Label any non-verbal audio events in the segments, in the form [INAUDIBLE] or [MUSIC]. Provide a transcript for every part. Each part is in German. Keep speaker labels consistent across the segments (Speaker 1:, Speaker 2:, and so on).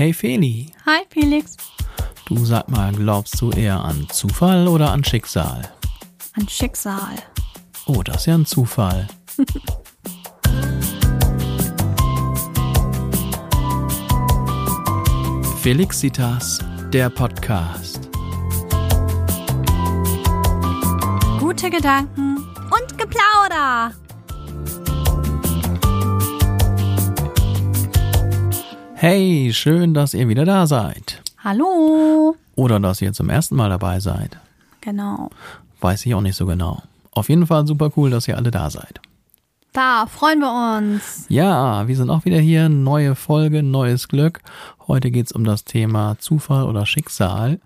Speaker 1: Hey Feli.
Speaker 2: Hi Felix.
Speaker 1: Du sag mal, glaubst du eher an Zufall oder an Schicksal?
Speaker 2: An Schicksal.
Speaker 1: Oh, das ist ja ein Zufall. [LAUGHS] Felixitas, der Podcast.
Speaker 2: Gute Gedanken und Geplauder.
Speaker 1: Hey, schön, dass ihr wieder da seid.
Speaker 2: Hallo.
Speaker 1: Oder dass ihr zum ersten Mal dabei seid.
Speaker 2: Genau.
Speaker 1: Weiß ich auch nicht so genau. Auf jeden Fall super cool, dass ihr alle da seid.
Speaker 2: Da freuen wir uns.
Speaker 1: Ja, wir sind auch wieder hier. Neue Folge, neues Glück. Heute geht's um das Thema Zufall oder Schicksal.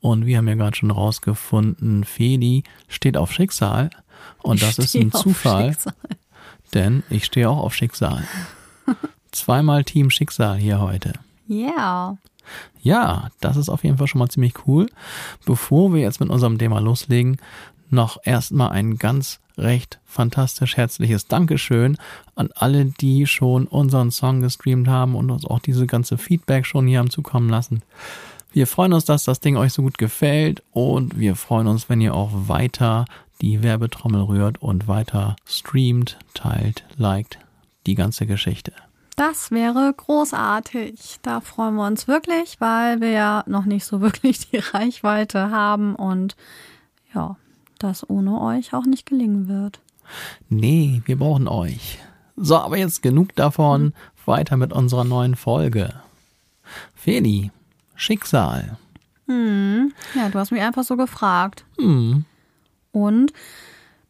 Speaker 1: Und wir haben ja gerade schon rausgefunden, Feli steht auf Schicksal. Und
Speaker 2: Ich
Speaker 1: das ist ein Zufall,
Speaker 2: Schicksal.
Speaker 1: denn ich stehe auch auf Schicksal. Zweimal Team Schicksal hier heute.
Speaker 2: Yeah.
Speaker 1: Ja, das ist auf jeden Fall schon mal ziemlich cool. Bevor wir jetzt mit unserem Thema loslegen, noch erstmal ein ganz recht fantastisch herzliches Dankeschön an alle, die schon unseren Song gestreamt haben und uns auch diese ganze Feedback schon hier haben zukommen lassen. Wir freuen uns, dass das Ding euch so gut gefällt und wir freuen uns, wenn ihr auch weiter die Werbetrommel rührt und weiter streamt, teilt, liked, die ganze Geschichte.
Speaker 2: Das wäre großartig. Da freuen wir uns wirklich, weil wir ja noch nicht so [LAUGHS] wirklich die Reichweite haben und ja, das ohne euch auch nicht gelingen wird.
Speaker 1: Nee, wir brauchen euch. So, aber jetzt genug davon. Weiter mit unserer neuen Folge. Feli, Schicksal.
Speaker 2: Hm. Ja, du hast mich einfach so gefragt.
Speaker 1: Hm.
Speaker 2: Und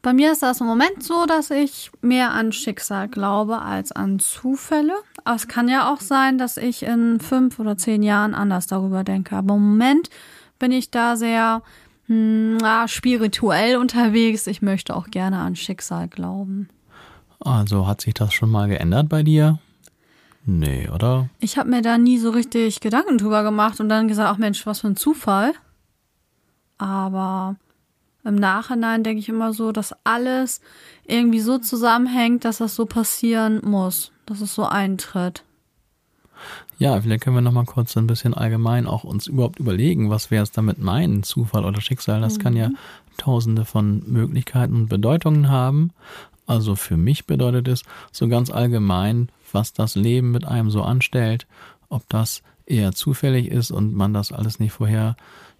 Speaker 2: bei mir ist das im Moment so, dass ich mehr an Schicksal glaube als an Zufälle. Aber es kann ja auch sein, dass ich in fünf oder zehn Jahren anders darüber denke. Aber im Moment bin ich da sehr hm, ja, spirituell unterwegs. Ich möchte auch gerne an Schicksal glauben.
Speaker 1: Also hat sich das schon mal geändert bei dir? Nee, oder?
Speaker 2: Ich habe mir da nie so richtig Gedanken drüber gemacht und dann gesagt, ach Mensch, was für ein Zufall. Aber im Nachhinein denke ich immer so, dass alles irgendwie so zusammenhängt, dass das so passieren muss, dass es so eintritt.
Speaker 1: Ja, vielleicht können wir noch mal kurz ein bisschen allgemein auch uns überhaupt überlegen, was wir jetzt damit meinen, Zufall oder Schicksal. Das kann ja tausende von Möglichkeiten und Bedeutungen haben. Also für mich bedeutet es so ganz allgemein, was das Leben mit einem so anstellt, ob das eher zufällig ist und man das alles nicht vorher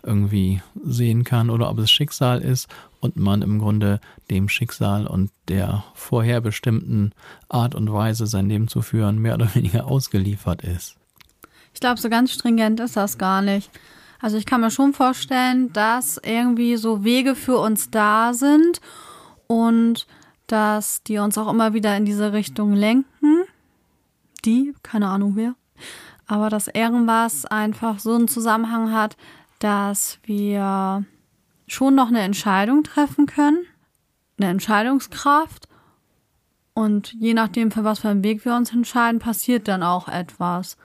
Speaker 1: irgendwie sehen kann oder ob es Schicksal ist und man im Grunde dem Schicksal und der vorherbestimmten Art und Weise sein Leben zu führen mehr oder weniger ausgeliefert ist.
Speaker 2: Ich glaube, so ganz stringent ist das gar nicht. Also ich kann mir schon vorstellen, dass irgendwie so Wege für uns da sind und dass die uns auch immer wieder in diese Richtung lenken. Die, keine Ahnung wer. Aber dass irgendwas einfach so einen Zusammenhang hat, dass wir schon noch eine Entscheidung treffen können, eine Entscheidungskraft. Und je nachdem, für was für einen Weg wir uns entscheiden, passiert dann auch etwas.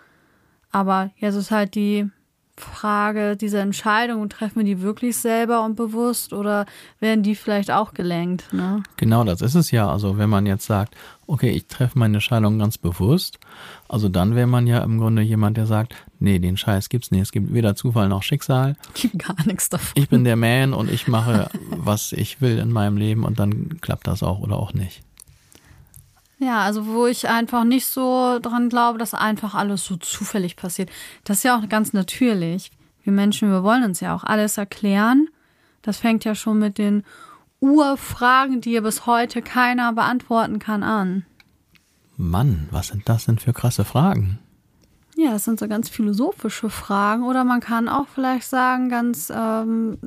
Speaker 2: Aber jetzt ist halt die Frage, diese Entscheidungen, treffen wir die wirklich selber und bewusst oder werden die vielleicht auch gelenkt? Ne?
Speaker 1: Genau, das ist es ja. Also wenn man jetzt sagt, okay, ich treffe meine Entscheidung ganz bewusst, also dann wäre man ja im Grunde jemand, der sagt, nee, den Scheiß gibt's nicht. Es gibt weder Zufall noch Schicksal.
Speaker 2: Gibt gar nichts davon.
Speaker 1: Ich bin der Man und ich mache, was ich will in meinem Leben und dann klappt das auch oder auch nicht.
Speaker 2: Ja, also wo ich einfach nicht so dran glaube, dass einfach alles so zufällig passiert. Das ist ja auch ganz natürlich. Wir Menschen, wir wollen uns ja auch alles erklären. Das fängt ja schon mit den Urfragen, die ja bis heute keiner beantworten kann, an.
Speaker 1: Mann, was sind das denn für krasse Fragen?
Speaker 2: Ja, das sind so ganz philosophische Fragen. Oder man kann auch vielleicht sagen, ganz ähm,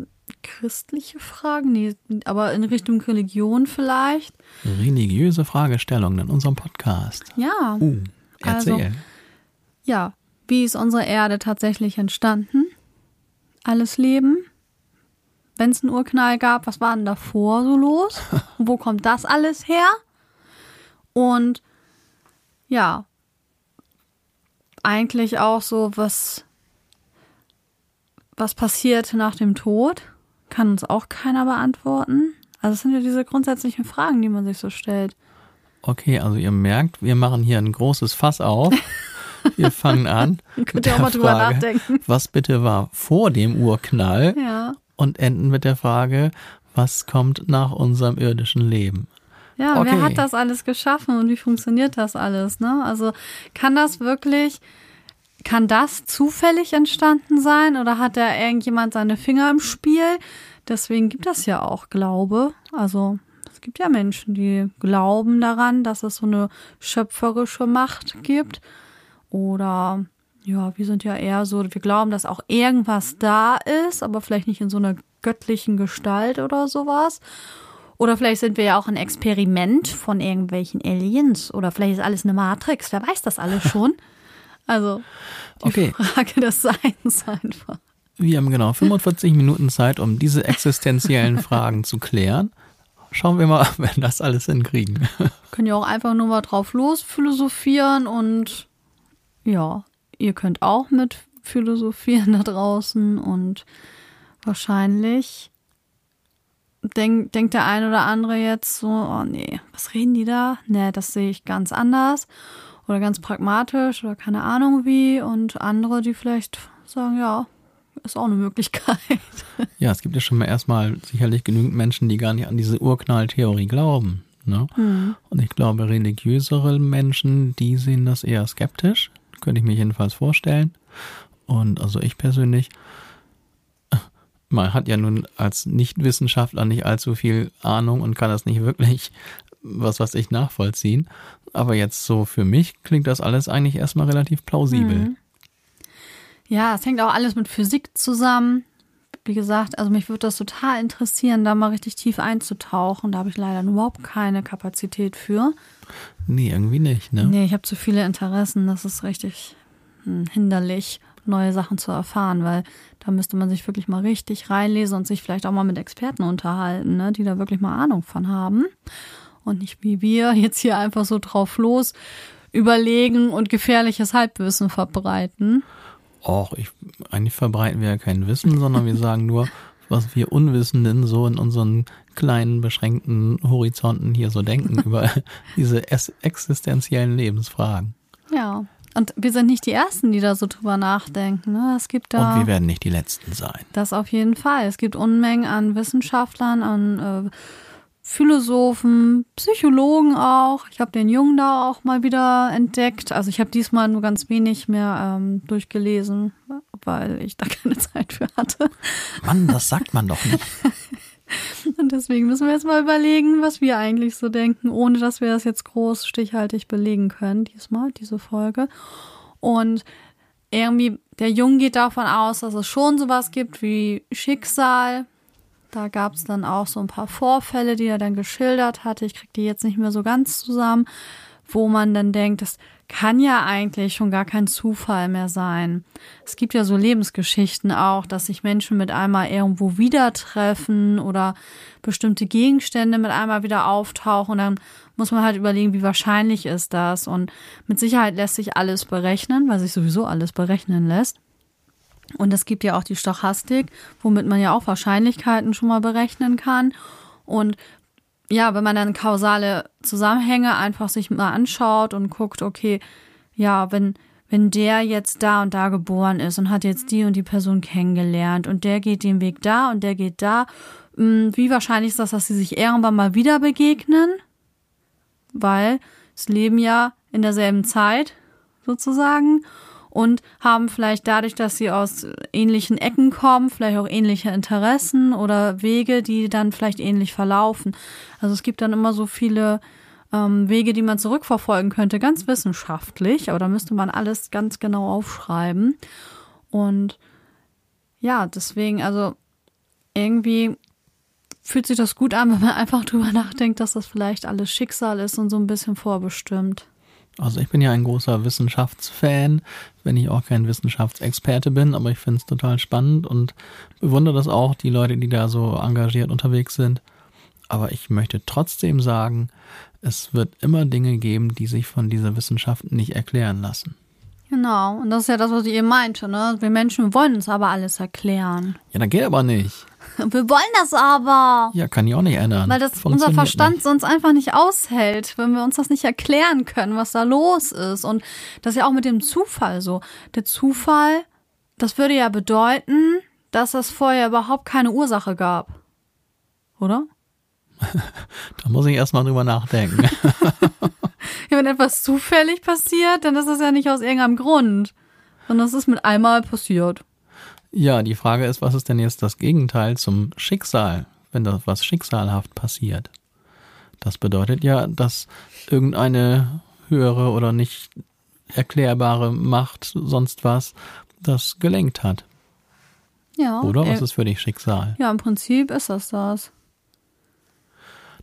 Speaker 2: christliche Fragen, nee, aber in Richtung Religion vielleicht.
Speaker 1: Religiöse Fragestellungen in unserem Podcast.
Speaker 2: Ja.
Speaker 1: Uh, erzähl.
Speaker 2: Also- Ja, wie ist unsere Erde tatsächlich entstanden? Alles Leben? Wenn es einen Urknall gab, was war denn davor so los? [LAUGHS] Wo kommt das alles her? Und ja, eigentlich auch so, was, was passiert nach dem Tod? Kann uns auch keiner beantworten. Also es sind ja diese grundsätzlichen Fragen, die man sich so stellt.
Speaker 1: Okay, also ihr merkt, wir machen hier ein großes Fass auf. [LAUGHS] Wir fangen an.
Speaker 2: Könnt ihr auch mal drüber Frage, nachdenken.
Speaker 1: Was bitte war vor dem Urknall?
Speaker 2: Ja.
Speaker 1: Und enden mit der Frage, was kommt nach unserem irdischen Leben?
Speaker 2: Ja, okay. wer hat das alles geschaffen und wie funktioniert das alles? Ne? Also kann das wirklich, kann das zufällig entstanden sein oder hat da irgendjemand seine Finger im Spiel? Deswegen gibt es ja auch Glaube. Also es gibt ja Menschen, die glauben daran, dass es so eine schöpferische Macht gibt. Oder ja, wir sind ja eher so, wir glauben, dass auch irgendwas da ist, aber vielleicht nicht in so einer göttlichen Gestalt oder sowas. Oder vielleicht sind wir ja auch ein Experiment von irgendwelchen Aliens. Oder vielleicht ist alles eine Matrix. Wer weiß das alles [LAUGHS] schon? Also die okay. Frage des Seins einfach.
Speaker 1: Wir haben genau 45 [LAUGHS] Minuten Zeit, um diese existenziellen Fragen zu klären. Schauen wir mal, wenn das alles hinkriegen.
Speaker 2: Können ja auch einfach nur mal drauf los philosophieren und ja, ihr könnt auch mit philosophieren [LAUGHS] da draußen und wahrscheinlich denk, denkt der ein oder andere jetzt so, oh nee, was reden die da? Nee, das sehe ich ganz anders oder ganz pragmatisch oder keine Ahnung wie. Und andere, die vielleicht sagen, ja, ist auch eine Möglichkeit. [LAUGHS]
Speaker 1: Ja, es gibt ja schon mal erstmal sicherlich genügend Menschen, die gar nicht an diese Urknalltheorie glauben. Ne? Mhm. Und ich glaube, religiösere Menschen, die sehen das eher skeptisch. Könnte ich mir jedenfalls vorstellen. Und also ich persönlich man hat ja nun als Nichtwissenschaftler nicht allzu viel Ahnung und kann das nicht wirklich, was weiß ich, nachvollziehen. Aber jetzt so für mich klingt das alles eigentlich erstmal relativ plausibel. Mhm.
Speaker 2: Ja, es hängt auch alles mit Physik zusammen. Wie gesagt, also mich würde das total interessieren, da mal richtig tief einzutauchen. Da habe ich leider überhaupt keine Kapazität für.
Speaker 1: Nee, irgendwie nicht, ne?
Speaker 2: Nee, ich habe zu viele Interessen. Das ist richtig hm, hinderlich neue Sachen zu erfahren, weil da müsste man sich wirklich mal richtig reinlesen und sich vielleicht auch mal mit Experten unterhalten, ne, die da wirklich mal Ahnung von haben. Und nicht wie wir [LAUGHS] jetzt hier einfach so drauf los überlegen und gefährliches Halbwissen verbreiten.
Speaker 1: Och, ich, eigentlich verbreiten wir ja kein Wissen, sondern wir sagen nur, was wir Unwissenden so in unseren kleinen, beschränkten Horizonten hier so denken [LAUGHS] über diese existenziellen Lebensfragen.
Speaker 2: Ja. Und wir sind nicht die Ersten, die da so drüber nachdenken. Ne? Es gibt da.
Speaker 1: Und wir werden nicht die Letzten sein.
Speaker 2: Das auf jeden Fall. Es gibt Unmengen an Wissenschaftlern, an äh, Philosophen, Psychologen auch. Ich habe den Jungen da auch mal wieder entdeckt. Also ich habe diesmal nur ganz wenig mehr ähm, durchgelesen, weil ich da [LAUGHS] keine Zeit für hatte.
Speaker 1: Mann, das sagt man doch nicht. [LAUGHS]
Speaker 2: Und deswegen müssen wir jetzt mal überlegen, was wir eigentlich so denken, ohne dass wir das jetzt groß stichhaltig belegen können, diesmal, diese Folge. Und irgendwie, der Junge geht davon aus, dass es schon sowas gibt wie Schicksal. Da gab es dann auch so ein paar Vorfälle, die er dann geschildert hatte. Ich kriege die jetzt nicht mehr so ganz zusammen, wo man dann denkt, das kann ja eigentlich schon gar kein Zufall mehr sein. Es gibt ja so Lebensgeschichten auch, dass sich Menschen mit einmal irgendwo wieder treffen oder bestimmte Gegenstände mit einmal wieder auftauchen. Dann muss man halt überlegen, wie wahrscheinlich ist das. Und mit Sicherheit lässt sich alles berechnen, weil sich sowieso alles berechnen lässt. Und es gibt ja auch die Stochastik, womit man ja auch Wahrscheinlichkeiten schon mal berechnen kann. Und ja, wenn man dann kausale Zusammenhänge einfach sich mal anschaut und guckt, okay, ja, wenn, wenn der jetzt da und da geboren ist und hat jetzt die und die Person kennengelernt und der geht den Weg da und der geht da, hm, wie wahrscheinlich ist das, dass sie sich irgendwann mal wieder begegnen? Weil es leben ja in derselben Zeit sozusagen und haben vielleicht dadurch, dass sie aus ähnlichen Ecken kommen, vielleicht auch ähnliche Interessen oder Wege, die dann vielleicht ähnlich verlaufen. Also es gibt dann immer so viele ähm, Wege, die man zurückverfolgen könnte, ganz wissenschaftlich, aber da müsste man alles ganz genau aufschreiben. Und ja, deswegen, also irgendwie fühlt sich das gut an, [LAUGHS] wenn man einfach drüber nachdenkt, dass das vielleicht alles Schicksal ist und so ein bisschen vorbestimmt.
Speaker 1: Also ich bin ja ein großer Wissenschaftsfan, wenn ich auch kein Wissenschaftsexperte bin, aber ich finde es total spannend und bewundere das auch, die Leute, die da so engagiert unterwegs sind. Aber ich möchte trotzdem sagen, es wird immer Dinge geben, die sich von dieser Wissenschaft nicht erklären lassen.
Speaker 2: Genau, und das ist ja das, was ich eben meinte, ne? Wir Menschen wollen uns aber alles erklären.
Speaker 1: Ja, das geht aber nicht. [LAUGHS]
Speaker 2: Wir wollen das aber.
Speaker 1: Ja, kann ich auch nicht ändern.
Speaker 2: Weil das unser Verstand
Speaker 1: nicht.
Speaker 2: sonst einfach nicht aushält, wenn wir uns das nicht erklären können, was da los ist. Und das ist ja auch mit dem Zufall so. Der Zufall, das würde ja bedeuten, dass es vorher überhaupt keine Ursache gab. Oder? [LAUGHS]
Speaker 1: Da muss ich erstmal drüber nachdenken. [LAUGHS]
Speaker 2: Ja, wenn etwas zufällig passiert, dann ist das ja nicht aus irgendeinem Grund. Sondern es ist mit einmal passiert.
Speaker 1: Ja, die Frage ist, was ist denn jetzt das Gegenteil zum Schicksal, wenn das was schicksalhaft passiert? Das bedeutet ja, dass irgendeine höhere oder nicht erklärbare Macht, sonst was, das gelenkt hat.
Speaker 2: Ja.
Speaker 1: Oder? Was
Speaker 2: äh,
Speaker 1: ist für dich Schicksal?
Speaker 2: ja, im Prinzip ist das das.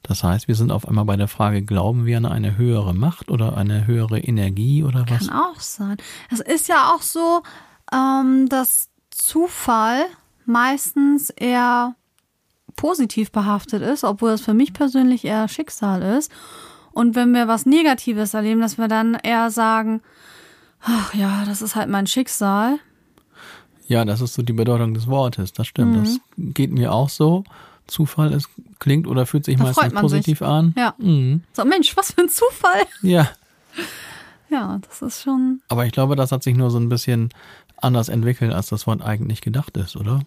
Speaker 1: Das heißt, wir sind auf einmal bei der Frage, glauben wir an eine höhere Macht oder eine höhere Energie oder was?
Speaker 2: Kann auch sein. Es ist ja auch so, ähm, dass Zufall meistens eher positiv behaftet ist, obwohl es für mich persönlich eher Schicksal ist. Und wenn wir was Negatives erleben, dass wir dann eher sagen, ach ja, das ist halt mein Schicksal.
Speaker 1: Ja, das ist so die Bedeutung des Wortes. Das stimmt. Das
Speaker 2: Mhm.
Speaker 1: geht mir auch so. Zufall ist, klingt oder fühlt sich
Speaker 2: Da
Speaker 1: meistens positiv an.
Speaker 2: Ja.
Speaker 1: Mhm.
Speaker 2: So, Mensch, was für ein Zufall.
Speaker 1: Ja.
Speaker 2: Ja, das ist schon.
Speaker 1: Aber ich glaube, das hat sich nur so ein bisschen anders entwickelt, als das Wort eigentlich gedacht ist, oder?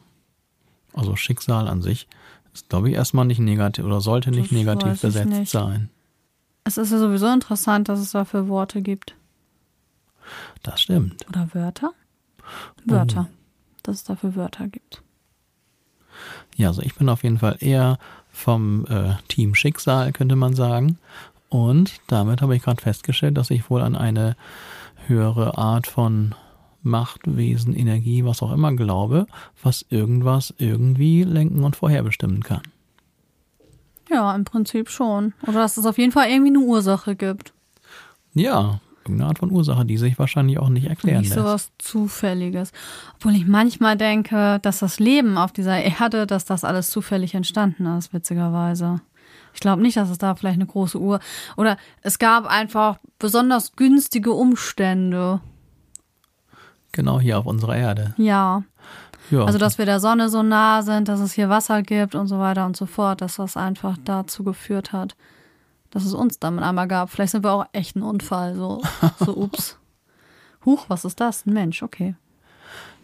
Speaker 1: Also Schicksal an sich ist, glaube ich, erstmal nicht negativ oder sollte nicht
Speaker 2: Das
Speaker 1: negativ besetzt
Speaker 2: nicht.
Speaker 1: sein.
Speaker 2: Es ist ja sowieso interessant, dass es dafür Worte gibt.
Speaker 1: Das stimmt.
Speaker 2: Oder Wörter? Wörter. Dass es dafür Wörter gibt.
Speaker 1: Ja, also ich bin auf jeden Fall eher vom äh, Team Schicksal, könnte man sagen. Und damit habe ich gerade festgestellt, dass ich wohl an eine höhere Art von Machtwesen, Energie, was auch immer glaube, was irgendwas irgendwie lenken und vorherbestimmen kann.
Speaker 2: Ja, im Prinzip schon. Oder dass es auf jeden Fall irgendwie eine Ursache gibt.
Speaker 1: Ja, irgendeine Art von Ursache, die sich wahrscheinlich auch nicht erklären
Speaker 2: Nicht
Speaker 1: lässt.
Speaker 2: so was Zufälliges. Obwohl ich manchmal denke, dass das Leben auf dieser Erde, dass das alles zufällig entstanden ist, witzigerweise. Ich glaube nicht, dass es da vielleicht eine große Uhr oder es gab einfach besonders günstige Umstände.
Speaker 1: Genau hier auf unserer Erde.
Speaker 2: Ja.
Speaker 1: Ja,
Speaker 2: Also, dass wir der Sonne so nah sind, dass es hier Wasser gibt und so weiter und so fort, dass das einfach dazu geführt hat, dass es uns damit einmal gab. Vielleicht sind wir auch echt ein Unfall, so, [LAUGHS] so ups. Huch, was ist das? Ein Mensch, okay.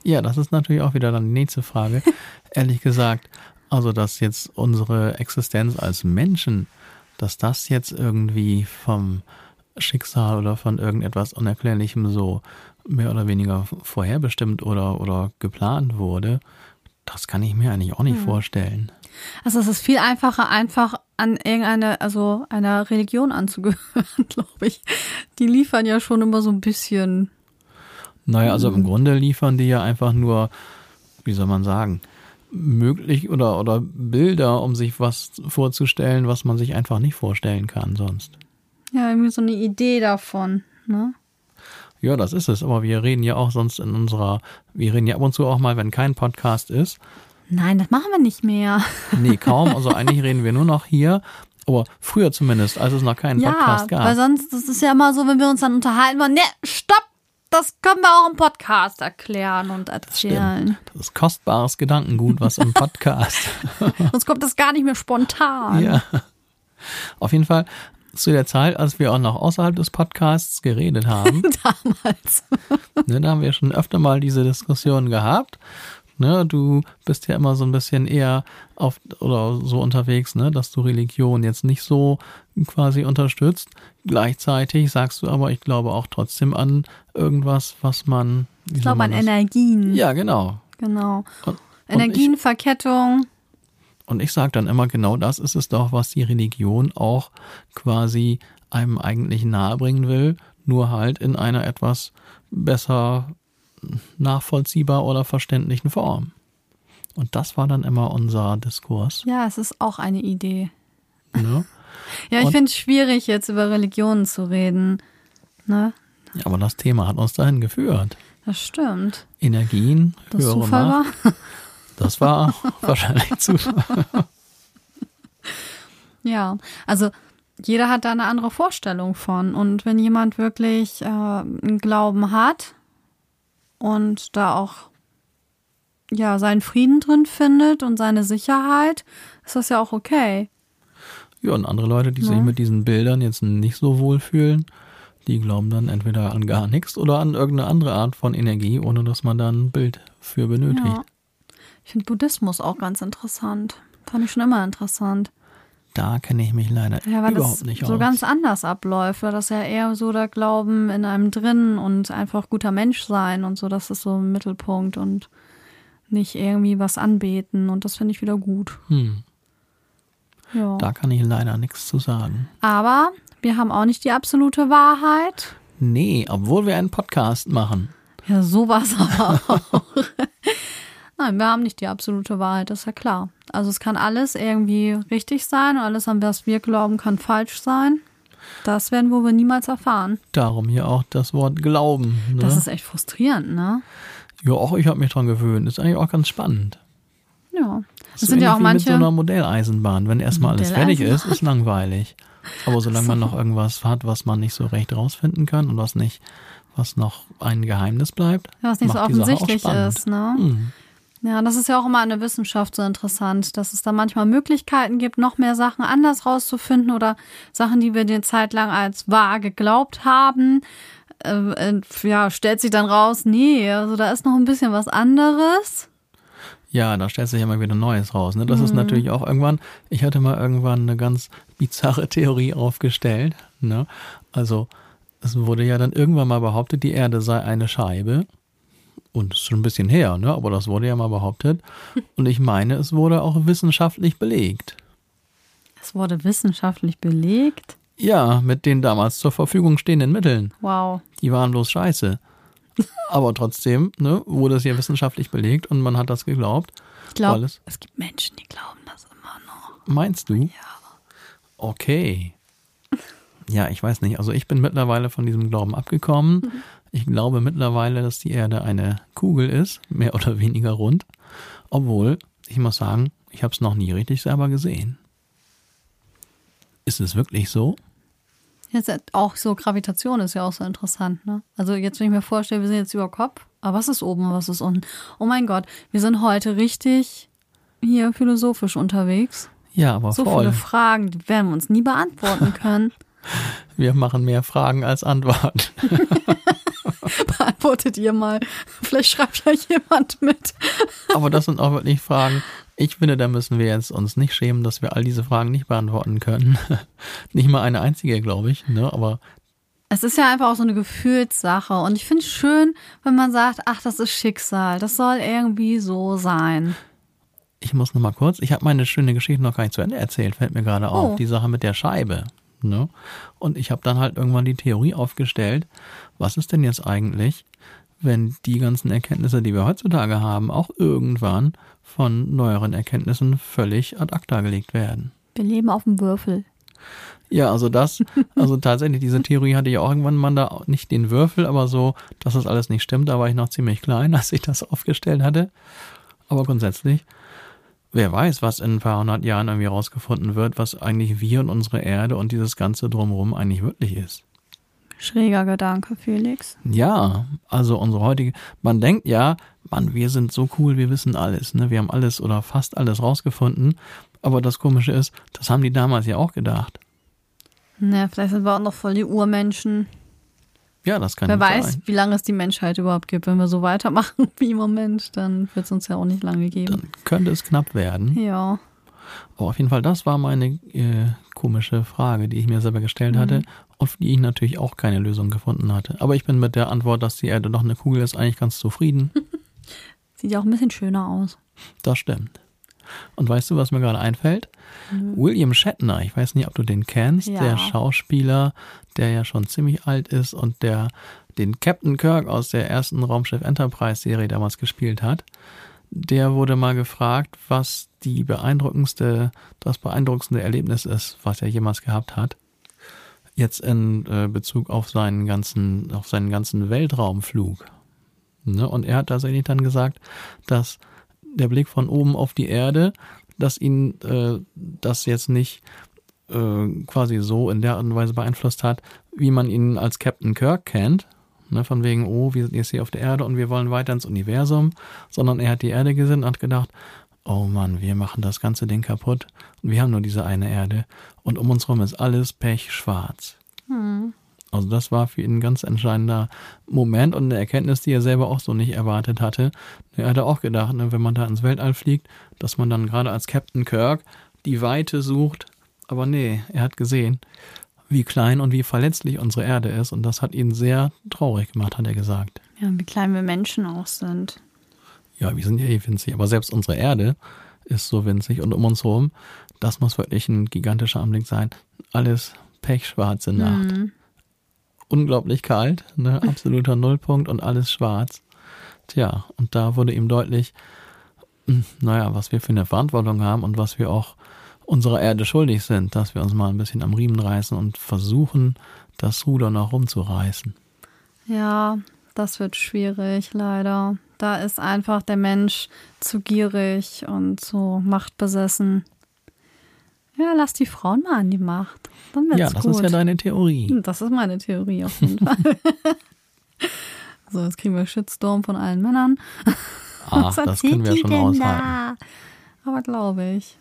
Speaker 1: Ja, das ist natürlich auch wieder dann die nächste Frage. [LAUGHS] Ehrlich gesagt, also dass jetzt unsere Existenz als Menschen, dass das jetzt irgendwie vom Schicksal oder von irgendetwas Unerklärlichem so mehr oder weniger vorherbestimmt oder, oder geplant wurde, das kann ich mir eigentlich auch nicht vorstellen.
Speaker 2: Also es ist viel einfacher, einfach an irgendeine, also einer Religion anzugehören, [LAUGHS] glaube ich. Die liefern ja schon immer so ein bisschen.
Speaker 1: Naja, also im Grunde liefern die ja einfach nur, wie soll man sagen, möglich oder, oder Bilder, um sich was vorzustellen, was man sich einfach nicht vorstellen kann sonst.
Speaker 2: Ja, irgendwie so eine Idee davon, ne?
Speaker 1: Ja, das ist es. Aber wir reden ja auch sonst in unserer, wir reden ja ab und zu auch mal, wenn kein Podcast ist.
Speaker 2: Nein, das machen wir nicht mehr.
Speaker 1: Nee, kaum. Also [LAUGHS] eigentlich reden wir nur noch hier. Aber früher zumindest, als es noch keinen
Speaker 2: Ja,
Speaker 1: Podcast gab.
Speaker 2: weil sonst, das ist ja immer so, wenn wir uns dann unterhalten wollen, ne, stopp, das können wir auch im Podcast erklären und erzählen.
Speaker 1: Das ist kostbares Gedankengut, was im Podcast. [LAUGHS]
Speaker 2: Sonst kommt das gar nicht mehr spontan.
Speaker 1: ja. Auf jeden Fall zu der Zeit, als wir auch noch außerhalb des Podcasts geredet haben, [LAUGHS]
Speaker 2: Damals.
Speaker 1: ne, da haben wir schon öfter mal diese Diskussion gehabt. Ne, du bist ja immer so ein bisschen eher auf oder so unterwegs, ne, dass du Religion jetzt nicht so quasi unterstützt. Gleichzeitig sagst du aber, ich glaube auch trotzdem an irgendwas, was man.
Speaker 2: Ich glaube an
Speaker 1: das-
Speaker 2: Energien.
Speaker 1: Ja, genau.
Speaker 2: Genau.
Speaker 1: Und
Speaker 2: Energienverkettung.
Speaker 1: Und ich sage dann immer, genau das ist es doch, was die Religion auch quasi einem eigentlich nahebringen will, nur halt in einer etwas besser nachvollziehbar oder verständlichen Form. Und das war dann immer unser Diskurs.
Speaker 2: Ja, es ist auch eine Idee.
Speaker 1: Ne? [LAUGHS]
Speaker 2: Ja, ich finde es schwierig, jetzt über Religionen zu reden. Ne?
Speaker 1: Ja, aber das Thema hat uns dahin geführt.
Speaker 2: Das stimmt.
Speaker 1: Energien,
Speaker 2: Das
Speaker 1: höhere
Speaker 2: Zufall
Speaker 1: Macht.
Speaker 2: war. [LAUGHS]
Speaker 1: Das war [LAUGHS] wahrscheinlich Zufall.
Speaker 2: Ja, also jeder hat da eine andere Vorstellung von. Und wenn jemand wirklich äh, einen Glauben hat und da auch ja seinen Frieden drin findet und seine Sicherheit, ist das ja auch okay.
Speaker 1: Ja, und andere Leute, die
Speaker 2: Ja.
Speaker 1: sich mit diesen Bildern jetzt nicht so wohl fühlen, die glauben dann entweder an gar nichts oder an irgendeine andere Art von Energie, ohne dass man da ein Bild für benötigt.
Speaker 2: Ja. Ich finde Buddhismus auch ganz interessant. Fand ich schon immer interessant.
Speaker 1: Da kenne ich mich leider
Speaker 2: Ja, weil
Speaker 1: überhaupt
Speaker 2: das
Speaker 1: nicht
Speaker 2: so
Speaker 1: aus.
Speaker 2: ganz anders abläuft, weil das ja eher so der Glauben in einem drin und einfach guter Mensch sein und so, das ist so im Mittelpunkt und nicht irgendwie was anbeten und das finde ich wieder gut.
Speaker 1: hm,
Speaker 2: Ja.
Speaker 1: da kann ich leider nichts zu sagen.
Speaker 2: Aber wir haben auch nicht die absolute Wahrheit.
Speaker 1: Nee, obwohl wir einen Podcast machen.
Speaker 2: Ja, sowas aber auch. [LAUGHS] [LAUGHS] Nein, wir haben nicht die absolute Wahrheit, das ist ja klar. Also es kann alles irgendwie richtig sein und alles, an was wir glauben, kann falsch sein. Das werden wir wohl niemals erfahren.
Speaker 1: Darum hier auch das Wort Glauben. Ne?
Speaker 2: Das ist echt frustrierend, ne?
Speaker 1: ja, auch ich habe mich dran gewöhnt. Ist eigentlich auch ganz spannend.
Speaker 2: Ja.
Speaker 1: Das
Speaker 2: Das sind ja auch
Speaker 1: wie mit so
Speaker 2: manche.
Speaker 1: einer Modelleisenbahn. Wenn erstmal alles fertig ist, ist langweilig. Aber solange man noch [LAUGHS] irgendwas hat, was man nicht so recht rausfinden kann und was nicht, was noch ein Geheimnis bleibt,
Speaker 2: Was nicht so offensichtlich ist, ne?
Speaker 1: Hm.
Speaker 2: Ja, das ist ja auch immer in der Wissenschaft so interessant, dass es da manchmal Möglichkeiten gibt, noch mehr Sachen anders rauszufinden oder Sachen, die wir eine Zeit lang als wahr geglaubt haben. Äh, äh, ja, stellt sich dann raus, nee, also da ist noch ein bisschen was anderes.
Speaker 1: Ja, da stellt sich immer wieder Neues raus. Ne? Das
Speaker 2: Mhm.
Speaker 1: ist natürlich auch irgendwann, ich hatte mal irgendwann eine ganz bizarre Theorie aufgestellt. Ne? Also es wurde ja dann irgendwann mal behauptet, die Erde sei eine Scheibe. Und ist schon ein bisschen her, ne? aber das wurde ja mal behauptet. Und ich meine, es wurde auch wissenschaftlich belegt.
Speaker 2: Es wurde wissenschaftlich belegt.
Speaker 1: Ja, mit den damals zur Verfügung stehenden Mitteln.
Speaker 2: Wow.
Speaker 1: Die waren bloß scheiße. Aber trotzdem ne, wurde es ja wissenschaftlich belegt und man hat das geglaubt.
Speaker 2: Ich glaube,
Speaker 1: Alles.
Speaker 2: es gibt Menschen, die glauben das immer noch.
Speaker 1: Meinst du? Ja. Okay. Ja, ich weiß nicht. Also ich bin mittlerweile von diesem Glauben abgekommen. Ich glaube mittlerweile, dass die Erde eine Kugel ist, mehr oder weniger rund. Obwohl, ich muss sagen, ich habe es noch nie richtig selber gesehen. Ist es wirklich so?
Speaker 2: Jetzt auch so Gravitation ist ja auch so interessant, ne? Also jetzt, wenn ich mir vorstelle, wir sind jetzt über Kopf, aber was ist oben, was ist unten? Oh mein Gott, wir sind heute richtig hier philosophisch unterwegs.
Speaker 1: Ja, aber
Speaker 2: So
Speaker 1: voll.
Speaker 2: viele Fragen, die werden wir uns nie beantworten [LAUGHS] können.
Speaker 1: Wir machen mehr Fragen als Antworten. [LAUGHS]
Speaker 2: Beantwortet ihr mal. Vielleicht schreibt ja jemand mit.
Speaker 1: Aber das sind auch wirklich Fragen. Ich finde, da müssen wir jetzt uns nicht schämen, dass wir all diese Fragen nicht beantworten können. [LAUGHS] Nicht mal eine einzige, glaube ich. Ne? Aber
Speaker 2: Es ist ja einfach auch so eine Gefühlssache. Und ich finde es schön, wenn man sagt, ach, das ist Schicksal. Das soll irgendwie so sein.
Speaker 1: ich muss noch mal kurz. Ich habe meine schöne Geschichte noch gar nicht zu Ende erzählt. Fällt mir gerade auf.
Speaker 2: Oh.
Speaker 1: Die Sache mit der Scheibe. Ne? Und ich habe dann halt irgendwann die Theorie aufgestellt. Was ist denn jetzt eigentlich, wenn die ganzen Erkenntnisse, die wir heutzutage haben, auch irgendwann von neueren Erkenntnissen völlig ad acta gelegt werden?
Speaker 2: Wir leben auf dem Würfel.
Speaker 1: Ja, also das, also tatsächlich, diese Theorie hatte ich auch irgendwann mal da, nicht den Würfel, aber so, dass das alles nicht stimmt, da war ich noch ziemlich klein, [LAUGHS] als ich das aufgestellt hatte. Aber grundsätzlich, wer weiß, was in ein paar hundert Jahren irgendwie rausgefunden wird, was eigentlich wir und unsere Erde und dieses Ganze drumherum eigentlich wirklich ist.
Speaker 2: Schräger Gedanke, Felix.
Speaker 1: Ja, also unsere heutige, man denkt ja, Mann, wir sind so cool, wir wissen alles, ne? Wir haben alles oder fast alles rausgefunden. Aber das Komische ist, das haben die damals ja auch gedacht.
Speaker 2: Na, vielleicht sind wir auch noch voll die Urmenschen.
Speaker 1: Ja, das kann
Speaker 2: Wer weiß,
Speaker 1: sein.
Speaker 2: wie lange es die Menschheit überhaupt gibt. Wenn wir so weitermachen [LAUGHS] wie im Moment, dann wird es uns ja auch nicht lange geben.
Speaker 1: Dann könnte es knapp werden.
Speaker 2: Ja.
Speaker 1: Aber auf jeden Fall, das war meine äh, komische Frage, die ich mir selber gestellt hatte und für die ich natürlich auch keine Lösung gefunden hatte. Aber ich bin mit der Antwort, dass die Erde doch eine Kugel ist, eigentlich ganz zufrieden. [LAUGHS]
Speaker 2: Sieht ja auch ein bisschen schöner aus.
Speaker 1: Das stimmt. Und weißt du, was mir gerade einfällt? William Shatner, ich weiß nicht, ob du den kennst,
Speaker 2: Ja.
Speaker 1: der Schauspieler, der ja schon ziemlich alt ist und der den Captain Kirk aus der ersten Raumschiff Enterprise Serie damals gespielt hat. Der wurde mal gefragt, was die beeindruckendste, das beeindruckendste Erlebnis ist, was er jemals gehabt hat. Jetzt in äh, Bezug auf seinen ganzen, auf seinen ganzen Weltraumflug. Ne? Und er hat tatsächlich dann gesagt, dass der Blick von oben auf die Erde, dass ihn äh, das jetzt nicht äh, quasi so in der Art und Weise beeinflusst hat, wie man ihn als Captain Kirk kennt. Ne, von wegen, oh, wir sind jetzt hier auf der Erde und wir wollen weiter ins Universum, sondern er hat die Erde gesehen und hat gedacht, oh Mann, wir machen das ganze Ding kaputt und wir haben nur diese eine Erde und um uns herum ist alles pechschwarz. Hm. Also das war für ihn ein ganz entscheidender Moment und eine Erkenntnis, die er selber auch so nicht erwartet hatte. Er hatte auch gedacht, ne, wenn man da ins Weltall fliegt, dass man dann gerade als Captain Kirk die Weite sucht. Aber nee, er hat gesehen, wie klein und wie verletzlich unsere Erde ist und das hat ihn sehr traurig gemacht, hat er gesagt.
Speaker 2: Ja, wie klein wir Menschen auch sind.
Speaker 1: Ja, wir sind ja eh winzig, aber selbst unsere Erde ist so winzig und um uns herum, das muss wirklich ein gigantischer Anblick sein. Alles pechschwarze Nacht. Mhm unglaublich kalt, ne? absoluter Nullpunkt und alles schwarz. Tja, und da wurde ihm deutlich, hm, naja, was wir für eine Verantwortung haben und was wir auch unserer Erde schuldig sind, dass wir uns mal ein bisschen am Riemen reißen und versuchen, das Ruder noch rumzureißen.
Speaker 2: Ja, das wird schwierig, leider. Da ist einfach der Mensch zu gierig und so machtbesessen. Ja, lass die Frauen mal an die Macht.
Speaker 1: Dann wird's ja, das gut. ist ja deine Theorie.
Speaker 2: Hm, das ist meine Theorie auf jeden [LAUGHS] Fall. so, jetzt kriegen wir Shitstorm von allen Männern.
Speaker 1: Ach, das können wir schon aushalten. Da?
Speaker 2: Aber glaube ich.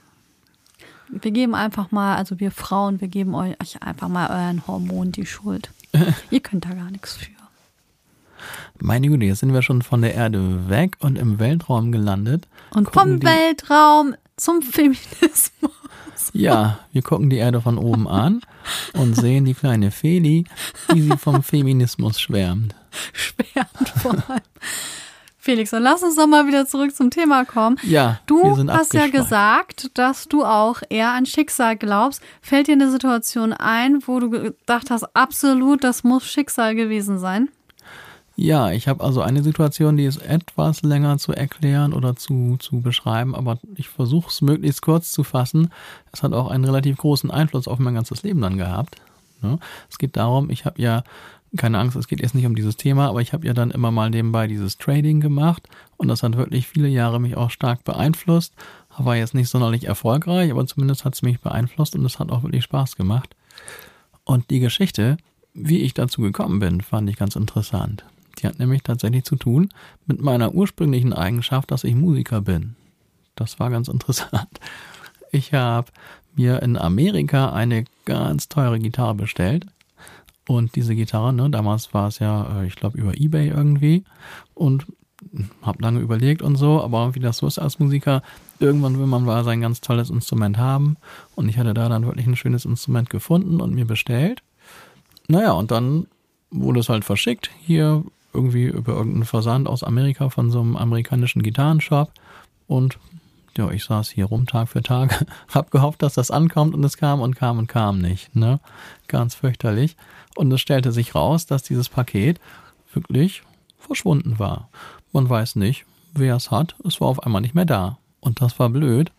Speaker 2: Wir geben einfach mal, also wir Frauen, wir geben euch einfach mal euren Hormonen die Schuld. [LAUGHS] Ihr könnt da gar nichts für.
Speaker 1: Meine Güte, jetzt sind wir schon von der Erde weg und im Weltraum gelandet.
Speaker 2: Und vom Weltraum zum Feminismus.
Speaker 1: Ja, wir gucken die Erde von oben an und sehen die kleine Feli, wie sie vom Feminismus schwärmt.
Speaker 2: Schwärmt vor allem. Felix, dann lass uns doch mal wieder zurück zum Thema kommen.
Speaker 1: Ja,
Speaker 2: du wir sind hast ja gesagt, dass du auch eher an Schicksal glaubst. Fällt dir eine Situation ein, wo du gedacht hast, absolut, das muss Schicksal gewesen sein?
Speaker 1: Ja, ich habe also eine Situation, die ist etwas länger zu erklären oder zu, zu beschreiben, aber ich versuche es möglichst kurz zu fassen. Es hat auch einen relativ großen Einfluss auf mein ganzes Leben dann gehabt. Ne? Es geht darum, ich habe ja keine Angst, es geht jetzt nicht um dieses Thema, aber ich habe ja dann immer mal nebenbei dieses Trading gemacht und das hat wirklich viele Jahre mich auch stark beeinflusst. War jetzt nicht sonderlich erfolgreich, aber zumindest hat es mich beeinflusst und es hat auch wirklich Spaß gemacht. Und die Geschichte, wie ich dazu gekommen bin, fand ich ganz interessant. Die hat nämlich tatsächlich zu tun mit meiner ursprünglichen Eigenschaft, dass ich Musiker bin. Das war ganz [LAUGHS] interessant. Ich habe mir in Amerika eine ganz teure Gitarre bestellt. Und diese Gitarre, ne, damals war es ja, äh, ich glaube, über Ebay irgendwie. Und habe lange überlegt und so, aber wie das so ist als Musiker, irgendwann will man mal sein ganz tolles Instrument haben. Und ich hatte da dann wirklich ein schönes Instrument gefunden und mir bestellt. Naja, und dann wurde es halt verschickt. Hier irgendwie über irgendeinen Versand aus Amerika von so einem amerikanischen Gitarrenshop und ja, ich saß hier rum Tag für Tag, [LAUGHS] hab gehofft, dass das ankommt und es kam und kam und kam nicht, ne? Ganz fürchterlich. Und es stellte sich raus, dass dieses Paket wirklich verschwunden war. Man weiß nicht, wer es hat. Es war auf einmal nicht mehr da. Und das war blöd,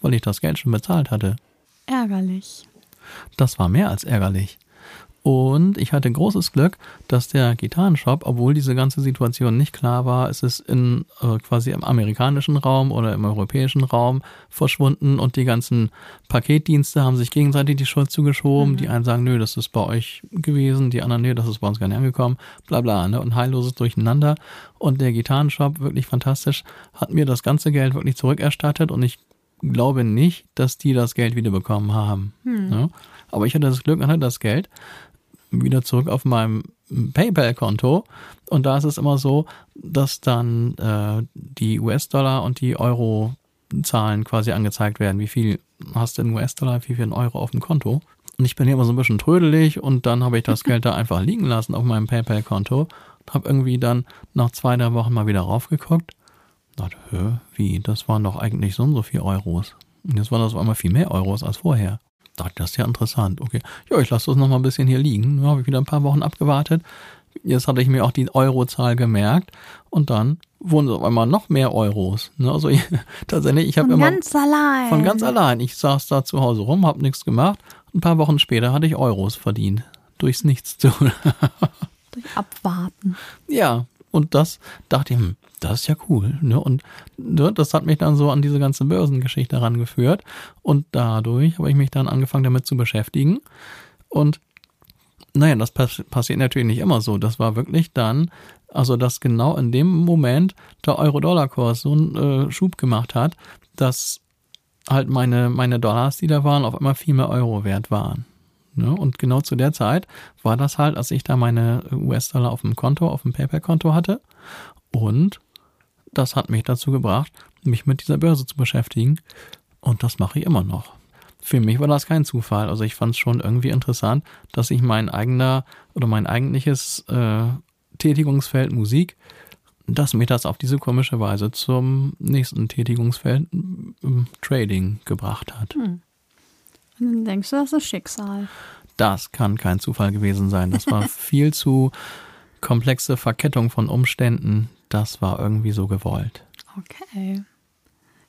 Speaker 1: weil ich das Geld schon bezahlt hatte.
Speaker 2: Ärgerlich.
Speaker 1: Das war mehr als ärgerlich. Und ich hatte großes Glück, dass der Gitarrenshop, obwohl diese ganze Situation nicht klar war, es ist in äh, quasi im amerikanischen Raum oder im europäischen Raum verschwunden und die ganzen Paketdienste haben sich gegenseitig die Schuld zugeschoben. Mhm. Die einen sagen, nö, das ist bei euch gewesen, die anderen, nö, das ist bei uns gar nicht angekommen, bla bla, ne? Und heilloses Durcheinander. Und der Gitarrenshop, wirklich fantastisch, hat mir das ganze Geld wirklich zurückerstattet und ich glaube nicht, dass die das Geld wieder bekommen haben. Mhm. Ne? Aber ich hatte das Glück, hatte das Geld wieder zurück auf meinem PayPal-Konto. Und da ist es immer so, dass dann äh, die US-Dollar und die Euro-Zahlen quasi angezeigt werden. Wie viel hast du in US-Dollar, wie viel in Euro auf dem Konto? Und ich bin hier immer so ein bisschen trödelig und dann habe ich das Geld da einfach liegen lassen auf meinem PayPal-Konto. Habe irgendwie dann nach zwei, drei Wochen mal wieder raufgeguckt. Dachte, wie, das waren doch eigentlich so und so viel Euros. Und jetzt waren das auf einmal viel mehr Euros als vorher das ist ja interessant. Okay, ja, ich lasse das noch mal ein bisschen hier liegen. Ja, habe ich wieder ein paar Wochen abgewartet. Jetzt hatte ich mir auch die Eurozahl gemerkt und dann wurden es auf einmal noch mehr Euros. Ne? Also ich, [LAUGHS] tatsächlich, ich habe immer
Speaker 2: von ganz allein.
Speaker 1: Von ganz allein. Ich saß da zu Hause rum, habe nichts gemacht. Ein paar Wochen später hatte ich Euros verdient durchs Nichtstun. [LAUGHS]
Speaker 2: Durch Abwarten.
Speaker 1: Ja, und das dachte ich, hm, das ist ja cool. Ne? Und ne, das hat mich dann so an diese ganze Börsengeschichte herangeführt. Und dadurch habe ich mich dann angefangen damit zu beschäftigen. Und Naja, das pass passiert natürlich nicht immer so. Das war wirklich dann, also dass genau in dem Moment der Euro-Dollar-Kurs so einen äh, Schub gemacht hat, dass halt meine, meine Dollars, die da waren, auf einmal viel mehr Euro wert waren. Ne? Und genau zu der Zeit war das halt, als ich da meine US-Dollar auf dem Konto, auf dem PayPal-Konto hatte. Und das hat mich dazu gebracht, mich mit dieser Börse zu beschäftigen. Und das mache ich immer noch. Für mich war das kein Zufall. Also ich fand es schon irgendwie interessant, dass sich mein eigener oder mein eigentliches äh, Tätigungsfeld Musik, dass mich das auf diese komische Weise zum nächsten Tätigungsfeld äh, Trading gebracht hat. Hm.
Speaker 2: Dann denkst du, das ist Schicksal.
Speaker 1: Das kann kein Zufall gewesen sein. Das war [LAUGHS] viel zu komplexe Verkettung von Umständen. Das war irgendwie so gewollt.
Speaker 2: Okay.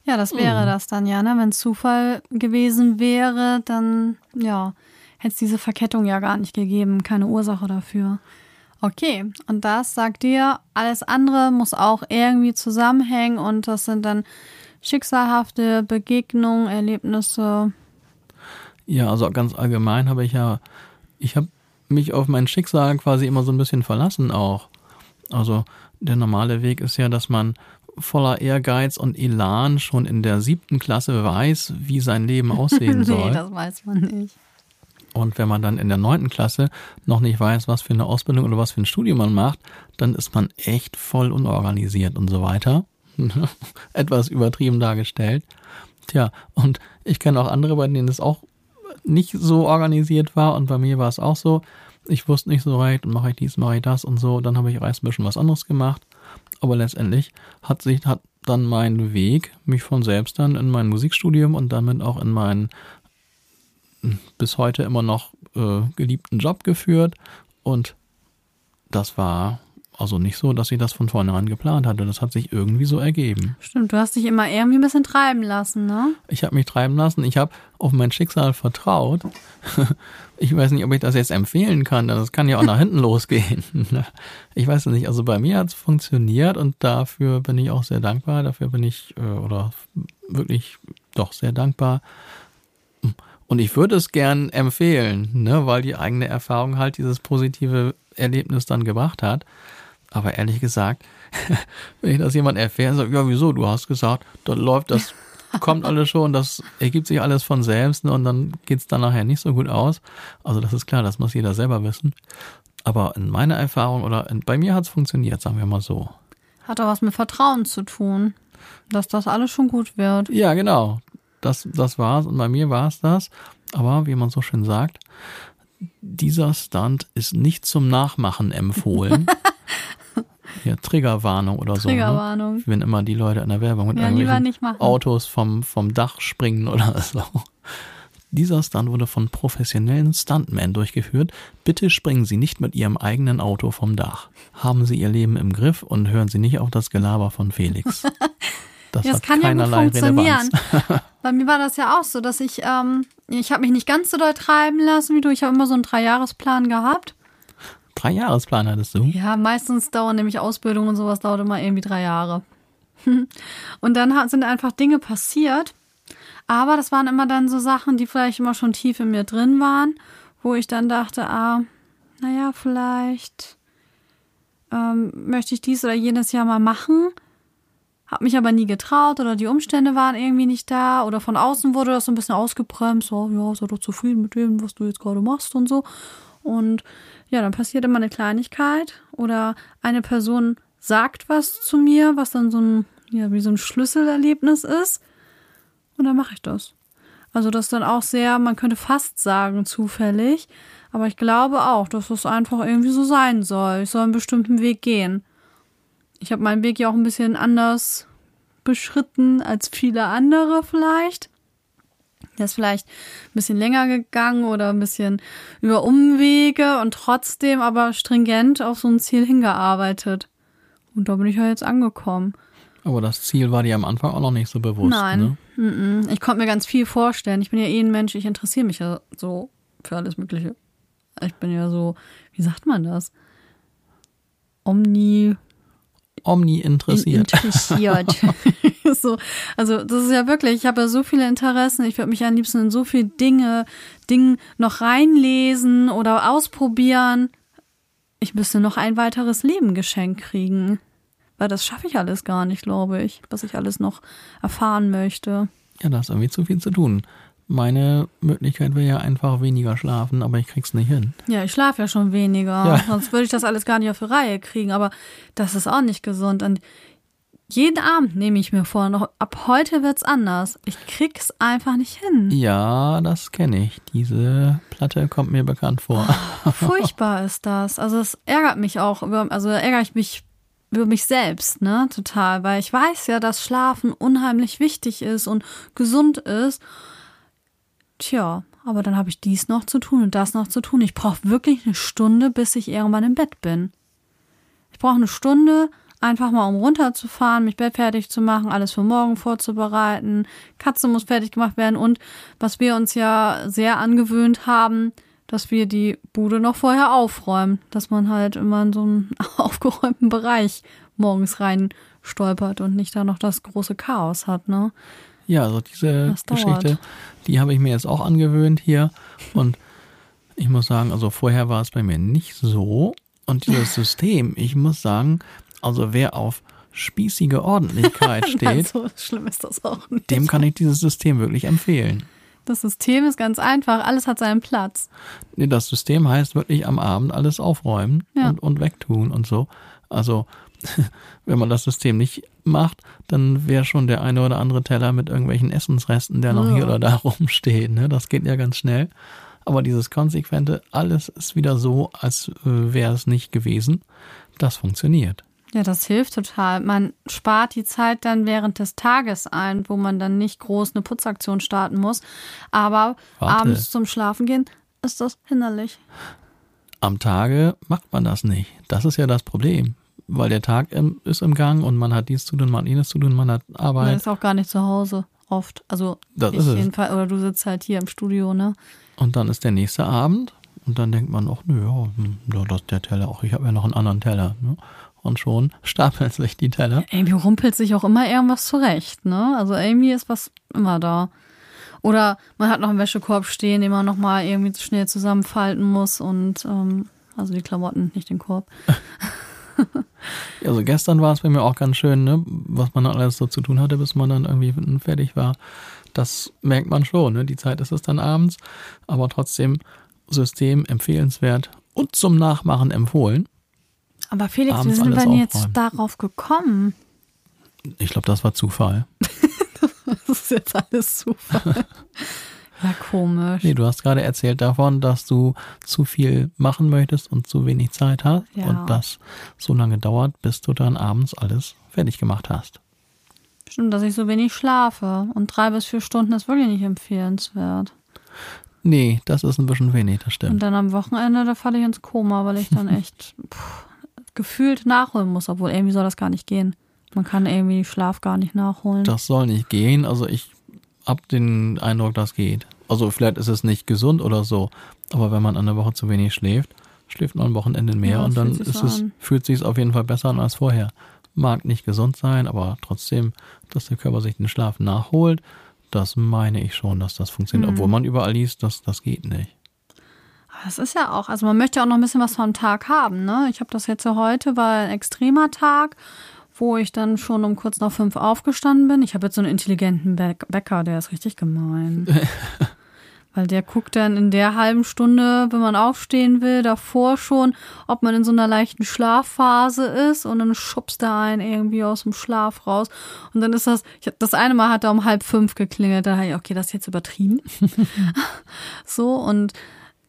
Speaker 2: Ja, das wäre mhm. das dann ja, ne? Wenn Zufall gewesen wäre, dann ja, hätte es diese Verkettung ja gar nicht gegeben, keine Ursache dafür. Okay, und das sagt dir, alles andere muss auch irgendwie zusammenhängen und das sind dann schicksalhafte Begegnungen, Erlebnisse.
Speaker 1: Ja, also ganz allgemein habe ich ja, ich habe mich auf mein Schicksal quasi immer so ein bisschen verlassen auch. Also der normale Weg ist ja, dass man voller Ehrgeiz und Elan schon in der siebten Klasse weiß, wie sein Leben [LAUGHS] aussehen soll. nee,
Speaker 2: das weiß man nicht.
Speaker 1: Und wenn man dann in der neunten Klasse noch nicht weiß, was für eine Ausbildung oder was für ein Studium man macht, dann ist man echt voll unorganisiert und so weiter. [LAUGHS] Etwas übertrieben dargestellt. Tja, und ich kenne auch andere, bei denen es auch nicht so organisiert war und bei mir war es auch so. Ich wusste nicht so recht, mache ich dies, mache ich das und so. Dann habe ich erst ein bisschen was anderes gemacht aber letztendlich hat sich, hat dann mein Weg mich von selbst dann in mein Musikstudium und damit auch in meinen hm, bis heute immer noch äh, geliebten Job geführt und das war also nicht so, dass ich das von vornherein geplant hatte. Das hat sich irgendwie so ergeben.
Speaker 2: Stimmt, du hast dich immer irgendwie ein bisschen treiben lassen, ne?
Speaker 1: Ich habe mich treiben lassen. Ich habe auf mein Schicksal vertraut. [LAUGHS] Ich weiß nicht, ob ich das jetzt empfehlen kann, denn das kann ja auch nach hinten [LAUGHS] losgehen. [LAUGHS] Ich weiß es nicht. Also bei mir hat es funktioniert und dafür bin ich auch sehr dankbar. Dafür bin ich äh, oder wirklich doch sehr dankbar. Und ich würde es gern empfehlen, ne, weil die eigene Erfahrung halt dieses positive Erlebnis dann gebracht hat. Aber ehrlich gesagt, [LAUGHS] wenn ich das jemand erfährt, sagt, ja, wieso? Du hast gesagt, dann läuft das, [LAUGHS] kommt alles schon, das ergibt sich alles von selbst ne, und dann geht's dann nachher nicht so gut aus. Also das ist klar, das muss jeder selber wissen. Aber in meiner Erfahrung oder in, bei mir hat's funktioniert, sagen wir mal so.
Speaker 2: Hat auch was mit Vertrauen zu tun, dass das alles schon gut wird.
Speaker 1: Ja, genau. Das, das war's und bei mir war's das. Aber wie man so schön sagt, dieser Stunt ist nicht zum Nachmachen empfohlen. [LAUGHS] Ja, Triggerwarnung oder
Speaker 2: Triggerwarnung.
Speaker 1: so. Ne? Wenn immer die Leute in der Werbung mit ja, irgendwelchen Autos vom, vom Dach springen oder [LAUGHS] so. Dieser Stunt wurde von professionellen Stuntmen durchgeführt. Bitte springen Sie nicht mit Ihrem eigenen Auto vom Dach. Haben Sie Ihr Leben im Griff und hören Sie nicht auf das Gelaber von Felix. [LAUGHS]
Speaker 2: Das, ja, das kann ja gut funktionieren. [LAUGHS] Bei mir war das ja auch so, dass ich, ähm, ich habe mich nicht ganz so doll treiben lassen wie du. Ich habe immer so einen Dreijahresplan gehabt.
Speaker 1: Drei Jahresplan hattest du?
Speaker 2: Ja, meistens dauern nämlich Ausbildung und sowas dauert immer irgendwie drei Jahre. [LAUGHS] und dann sind einfach Dinge passiert. Aber das waren immer dann so Sachen, die vielleicht immer schon tief in mir drin waren, wo ich dann dachte, ah, naja, vielleicht ähm, möchte ich dies oder jenes Jahr mal machen. Hab mich aber nie getraut oder die Umstände waren irgendwie nicht da oder von außen wurde das so ein bisschen ausgebremst. So, ja, sei doch zufrieden mit dem, was du jetzt gerade machst und so. Und ja, dann passiert immer eine Kleinigkeit oder eine Person sagt was zu mir, was dann so ein, ja, wie so ein Schlüsselerlebnis ist. Und dann mache ich das. Also das ist dann auch sehr, man könnte fast sagen, zufällig. Aber ich glaube auch, dass das einfach irgendwie so sein soll. Ich soll einen bestimmten Weg gehen. Ich habe meinen Weg ja auch ein bisschen anders beschritten als viele andere vielleicht. Der ist vielleicht ein bisschen länger gegangen oder ein bisschen über Umwege und trotzdem aber stringent auf so ein Ziel hingearbeitet. Und da bin ich ja jetzt angekommen.
Speaker 1: Aber das Ziel war dir am Anfang auch noch nicht so bewusst.
Speaker 2: Nein. Ne? Ich konnte mir ganz viel vorstellen. Ich bin ja eh ein Mensch, ich interessiere mich ja so für alles Mögliche. Ich bin ja so, wie sagt man das? Omni.
Speaker 1: Omni interessiert.
Speaker 2: interessiert. [LAUGHS] so, also das ist ja wirklich, ich habe ja so viele Interessen, ich würde mich am liebsten in so viele Dinge, Dinge noch reinlesen oder ausprobieren. Ich müsste noch ein weiteres Leben geschenkt kriegen. Weil das schaffe ich alles gar nicht, glaube ich, was ich alles noch erfahren möchte.
Speaker 1: Ja, da ist irgendwie zu viel zu tun. Meine Möglichkeit wäre ja einfach weniger schlafen, aber ich krieg's nicht hin.
Speaker 2: Ja, ich schlafe ja schon weniger.
Speaker 1: Ja. [LAUGHS]
Speaker 2: Sonst würde ich das alles gar nicht auf die Reihe kriegen. Aber das ist auch nicht gesund. Und jeden Abend nehme ich mir vor, noch ab heute wird's anders. Ich krieg's einfach nicht hin.
Speaker 1: Ja, das kenne ich. Diese Platte kommt mir bekannt vor. [LAUGHS]
Speaker 2: Furchtbar ist das. Also es ärgert mich auch. über- Also ärgere ich mich über mich selbst, ne, total, weil ich weiß ja, dass Schlafen unheimlich wichtig ist und gesund ist. Tja, aber dann habe ich dies noch zu tun und das noch zu tun. Ich brauche wirklich eine Stunde, bis ich irgendwann im Bett bin. Ich brauche eine Stunde, einfach mal um runterzufahren, mich Bett fertig zu machen, alles für morgen vorzubereiten. Katze muss fertig gemacht werden und was wir uns ja sehr angewöhnt haben, dass wir die Bude noch vorher aufräumen, dass man halt immer in so einen [LAUGHS] aufgeräumten Bereich morgens rein stolpert und nicht da noch das große Chaos hat, ne?
Speaker 1: Ja, also diese
Speaker 2: Das dauert.
Speaker 1: Geschichte, die habe ich mir jetzt auch angewöhnt hier. [LAUGHS] Und ich muss sagen, also vorher war es bei mir nicht so. Und dieses [LAUGHS] System, ich muss sagen, also wer auf spießige Ordentlichkeit [LAUGHS] steht,
Speaker 2: so schlimm ist das auch nicht.
Speaker 1: dem kann ich dieses System wirklich empfehlen.
Speaker 2: Das System ist ganz einfach, alles hat seinen Platz.
Speaker 1: Nee, das System heißt wirklich am Abend alles aufräumen
Speaker 2: Ja.
Speaker 1: und, und wegtun und so. Also, [LAUGHS] wenn man das System nicht macht, dann wäre schon der eine oder andere Teller mit irgendwelchen Essensresten, der noch
Speaker 2: Ja.
Speaker 1: hier oder da [LAUGHS] rumsteht. Ne? Das geht ja ganz schnell. Aber dieses konsequente, alles ist wieder so, als äh, wäre es nicht gewesen, das funktioniert.
Speaker 2: Ja, das hilft total. Man spart die Zeit dann während des Tages ein, wo man dann nicht groß eine Putzaktion starten muss. Aber
Speaker 1: Warte.
Speaker 2: abends zum Schlafen gehen ist das hinderlich.
Speaker 1: Am Tage macht man das nicht. Das ist ja das Problem. Weil der Tag im, ist im Gang und man hat dies zu tun, man hat jenes zu tun, man hat
Speaker 2: Man
Speaker 1: Arbeit.
Speaker 2: ist auch gar nicht zu Hause oft. Also
Speaker 1: Das ist es.
Speaker 2: jedenfalls. Oder du sitzt halt hier im Studio, ne?
Speaker 1: Und dann ist der nächste Abend und dann denkt man, ach nö, ja, hm, das ist der Teller, ach, ich habe ja noch einen anderen Teller. Ne? Und schon [LAUGHS] stapeln sich die Teller.
Speaker 2: Irgendwie rumpelt sich auch immer irgendwas zurecht, ne? Also irgendwie ist was immer da. Oder man hat noch einen Wäschekorb stehen, den man nochmal irgendwie schnell zusammenfalten muss und ähm, also die Klamotten, nicht den Korb. [LAUGHS] [LAUGHS]
Speaker 1: Also gestern war es bei mir auch ganz schön, ne? was man dann alles so zu tun hatte, bis man dann irgendwie fertig war. Das merkt man schon, ne? die Zeit ist es dann abends, aber trotzdem System empfehlenswert und zum Nachmachen empfohlen.
Speaker 2: Aber Felix,
Speaker 1: Abends
Speaker 2: wie sind wir denn jetzt
Speaker 1: aufräumen.
Speaker 2: darauf gekommen?
Speaker 1: Ich glaube, das war Zufall. [LAUGHS]
Speaker 2: Das ist jetzt alles Zufall. [LAUGHS] ja, komisch.
Speaker 1: Nee, du hast gerade erzählt davon, dass du zu viel machen möchtest und zu wenig Zeit hast
Speaker 2: Ja.
Speaker 1: und das so lange dauert, bis du dann abends alles fertig gemacht hast.
Speaker 2: Stimmt, dass ich so wenig schlafe. Und drei bis vier Stunden ist wirklich nicht empfehlenswert.
Speaker 1: Nee, das ist ein bisschen wenig, das
Speaker 2: Und
Speaker 1: stimmt.
Speaker 2: dann am Wochenende, da falle ich ins Koma, weil ich dann echt pff, gefühlt nachholen muss, obwohl irgendwie soll das gar nicht gehen. Man kann irgendwie Schlaf gar nicht nachholen.
Speaker 1: Das soll nicht gehen. Also ich hab den Eindruck, das geht. Also vielleicht ist es nicht gesund oder so, aber wenn man eine Woche zu wenig schläft, schläft man am Wochenende mehr
Speaker 2: Ja,
Speaker 1: und dann
Speaker 2: fühlt sich
Speaker 1: ist
Speaker 2: so
Speaker 1: es, fühlt sich auf jeden Fall besser an als vorher. Mag nicht gesund sein, aber trotzdem, dass der Körper sich den Schlaf nachholt, das meine ich schon, dass das funktioniert.
Speaker 2: Mhm.
Speaker 1: Obwohl man überall liest, dass das geht nicht.
Speaker 2: Aber Das ist ja auch, also man möchte ja auch noch ein bisschen was vom Tag haben, ne? Ich habe das jetzt ja heute, war ein extremer Tag, wo ich dann schon um kurz nach fünf aufgestanden bin. Ich habe jetzt so einen intelligenten Bä- Bäcker, der ist richtig gemein. [LAUGHS] Weil der guckt dann in der halben Stunde, wenn man aufstehen will, davor schon, ob man in so einer leichten Schlafphase ist und dann schubst er einen irgendwie aus dem Schlaf raus. Und dann ist das, ich, das eine Mal hat er um halb fünf geklingelt, da habe ich, okay, das ist jetzt übertrieben. [LAUGHS] [LAUGHS] so und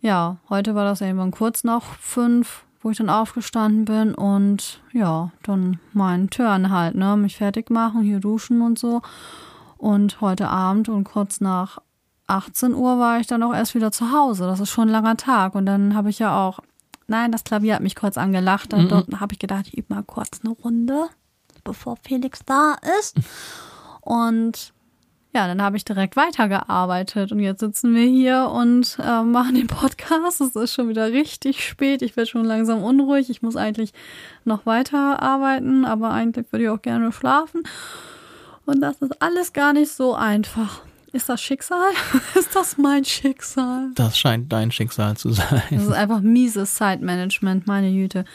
Speaker 2: ja, heute war das irgendwann kurz nach fünf, wo ich dann aufgestanden bin und ja, dann meinen Turn halt, ne, mich fertig machen, hier duschen und so. Und heute Abend und kurz nach 18 Uhr war ich dann auch erst wieder zu Hause. Das ist schon ein langer Tag. Und dann habe ich ja auch, nein, das Klavier hat mich kurz angelacht. Dann dort habe ich gedacht, ich übe mal kurz eine Runde, bevor Felix da ist. [LAUGHS] Und ja, dann habe ich direkt weitergearbeitet und jetzt sitzen wir hier und äh, machen den Podcast. Es ist schon wieder richtig spät. Ich werde schon langsam unruhig. Ich muss eigentlich noch weiterarbeiten, aber eigentlich würde ich auch gerne schlafen. Und das ist alles gar nicht so einfach. Ist das Schicksal? [LAUGHS] ist das mein Schicksal?
Speaker 1: Das scheint dein Schicksal zu sein.
Speaker 2: Das ist einfach mieses Zeitmanagement, meine Güte.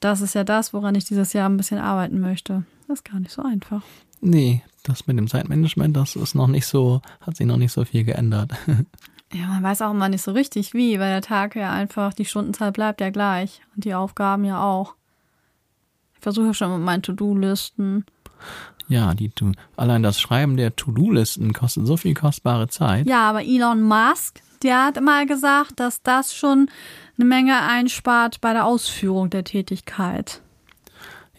Speaker 2: Das ist ja das, woran ich dieses Jahr ein bisschen arbeiten möchte. Das ist gar nicht so einfach.
Speaker 1: Nee, das mit dem Zeitmanagement, das ist noch nicht so, hat sich noch nicht so viel geändert. [LAUGHS]
Speaker 2: Ja, man weiß auch immer nicht so richtig wie, weil der Tag ja einfach, die Stundenzahl bleibt ja gleich und die Aufgaben ja auch. Ich versuche schon mit meinen To-Do-Listen.
Speaker 1: Ja, die allein das Schreiben der To-Do-Listen kostet so viel kostbare Zeit.
Speaker 2: Ja, aber Elon Musk, der hat mal gesagt, dass das schon eine Menge einspart bei der Ausführung der Tätigkeit.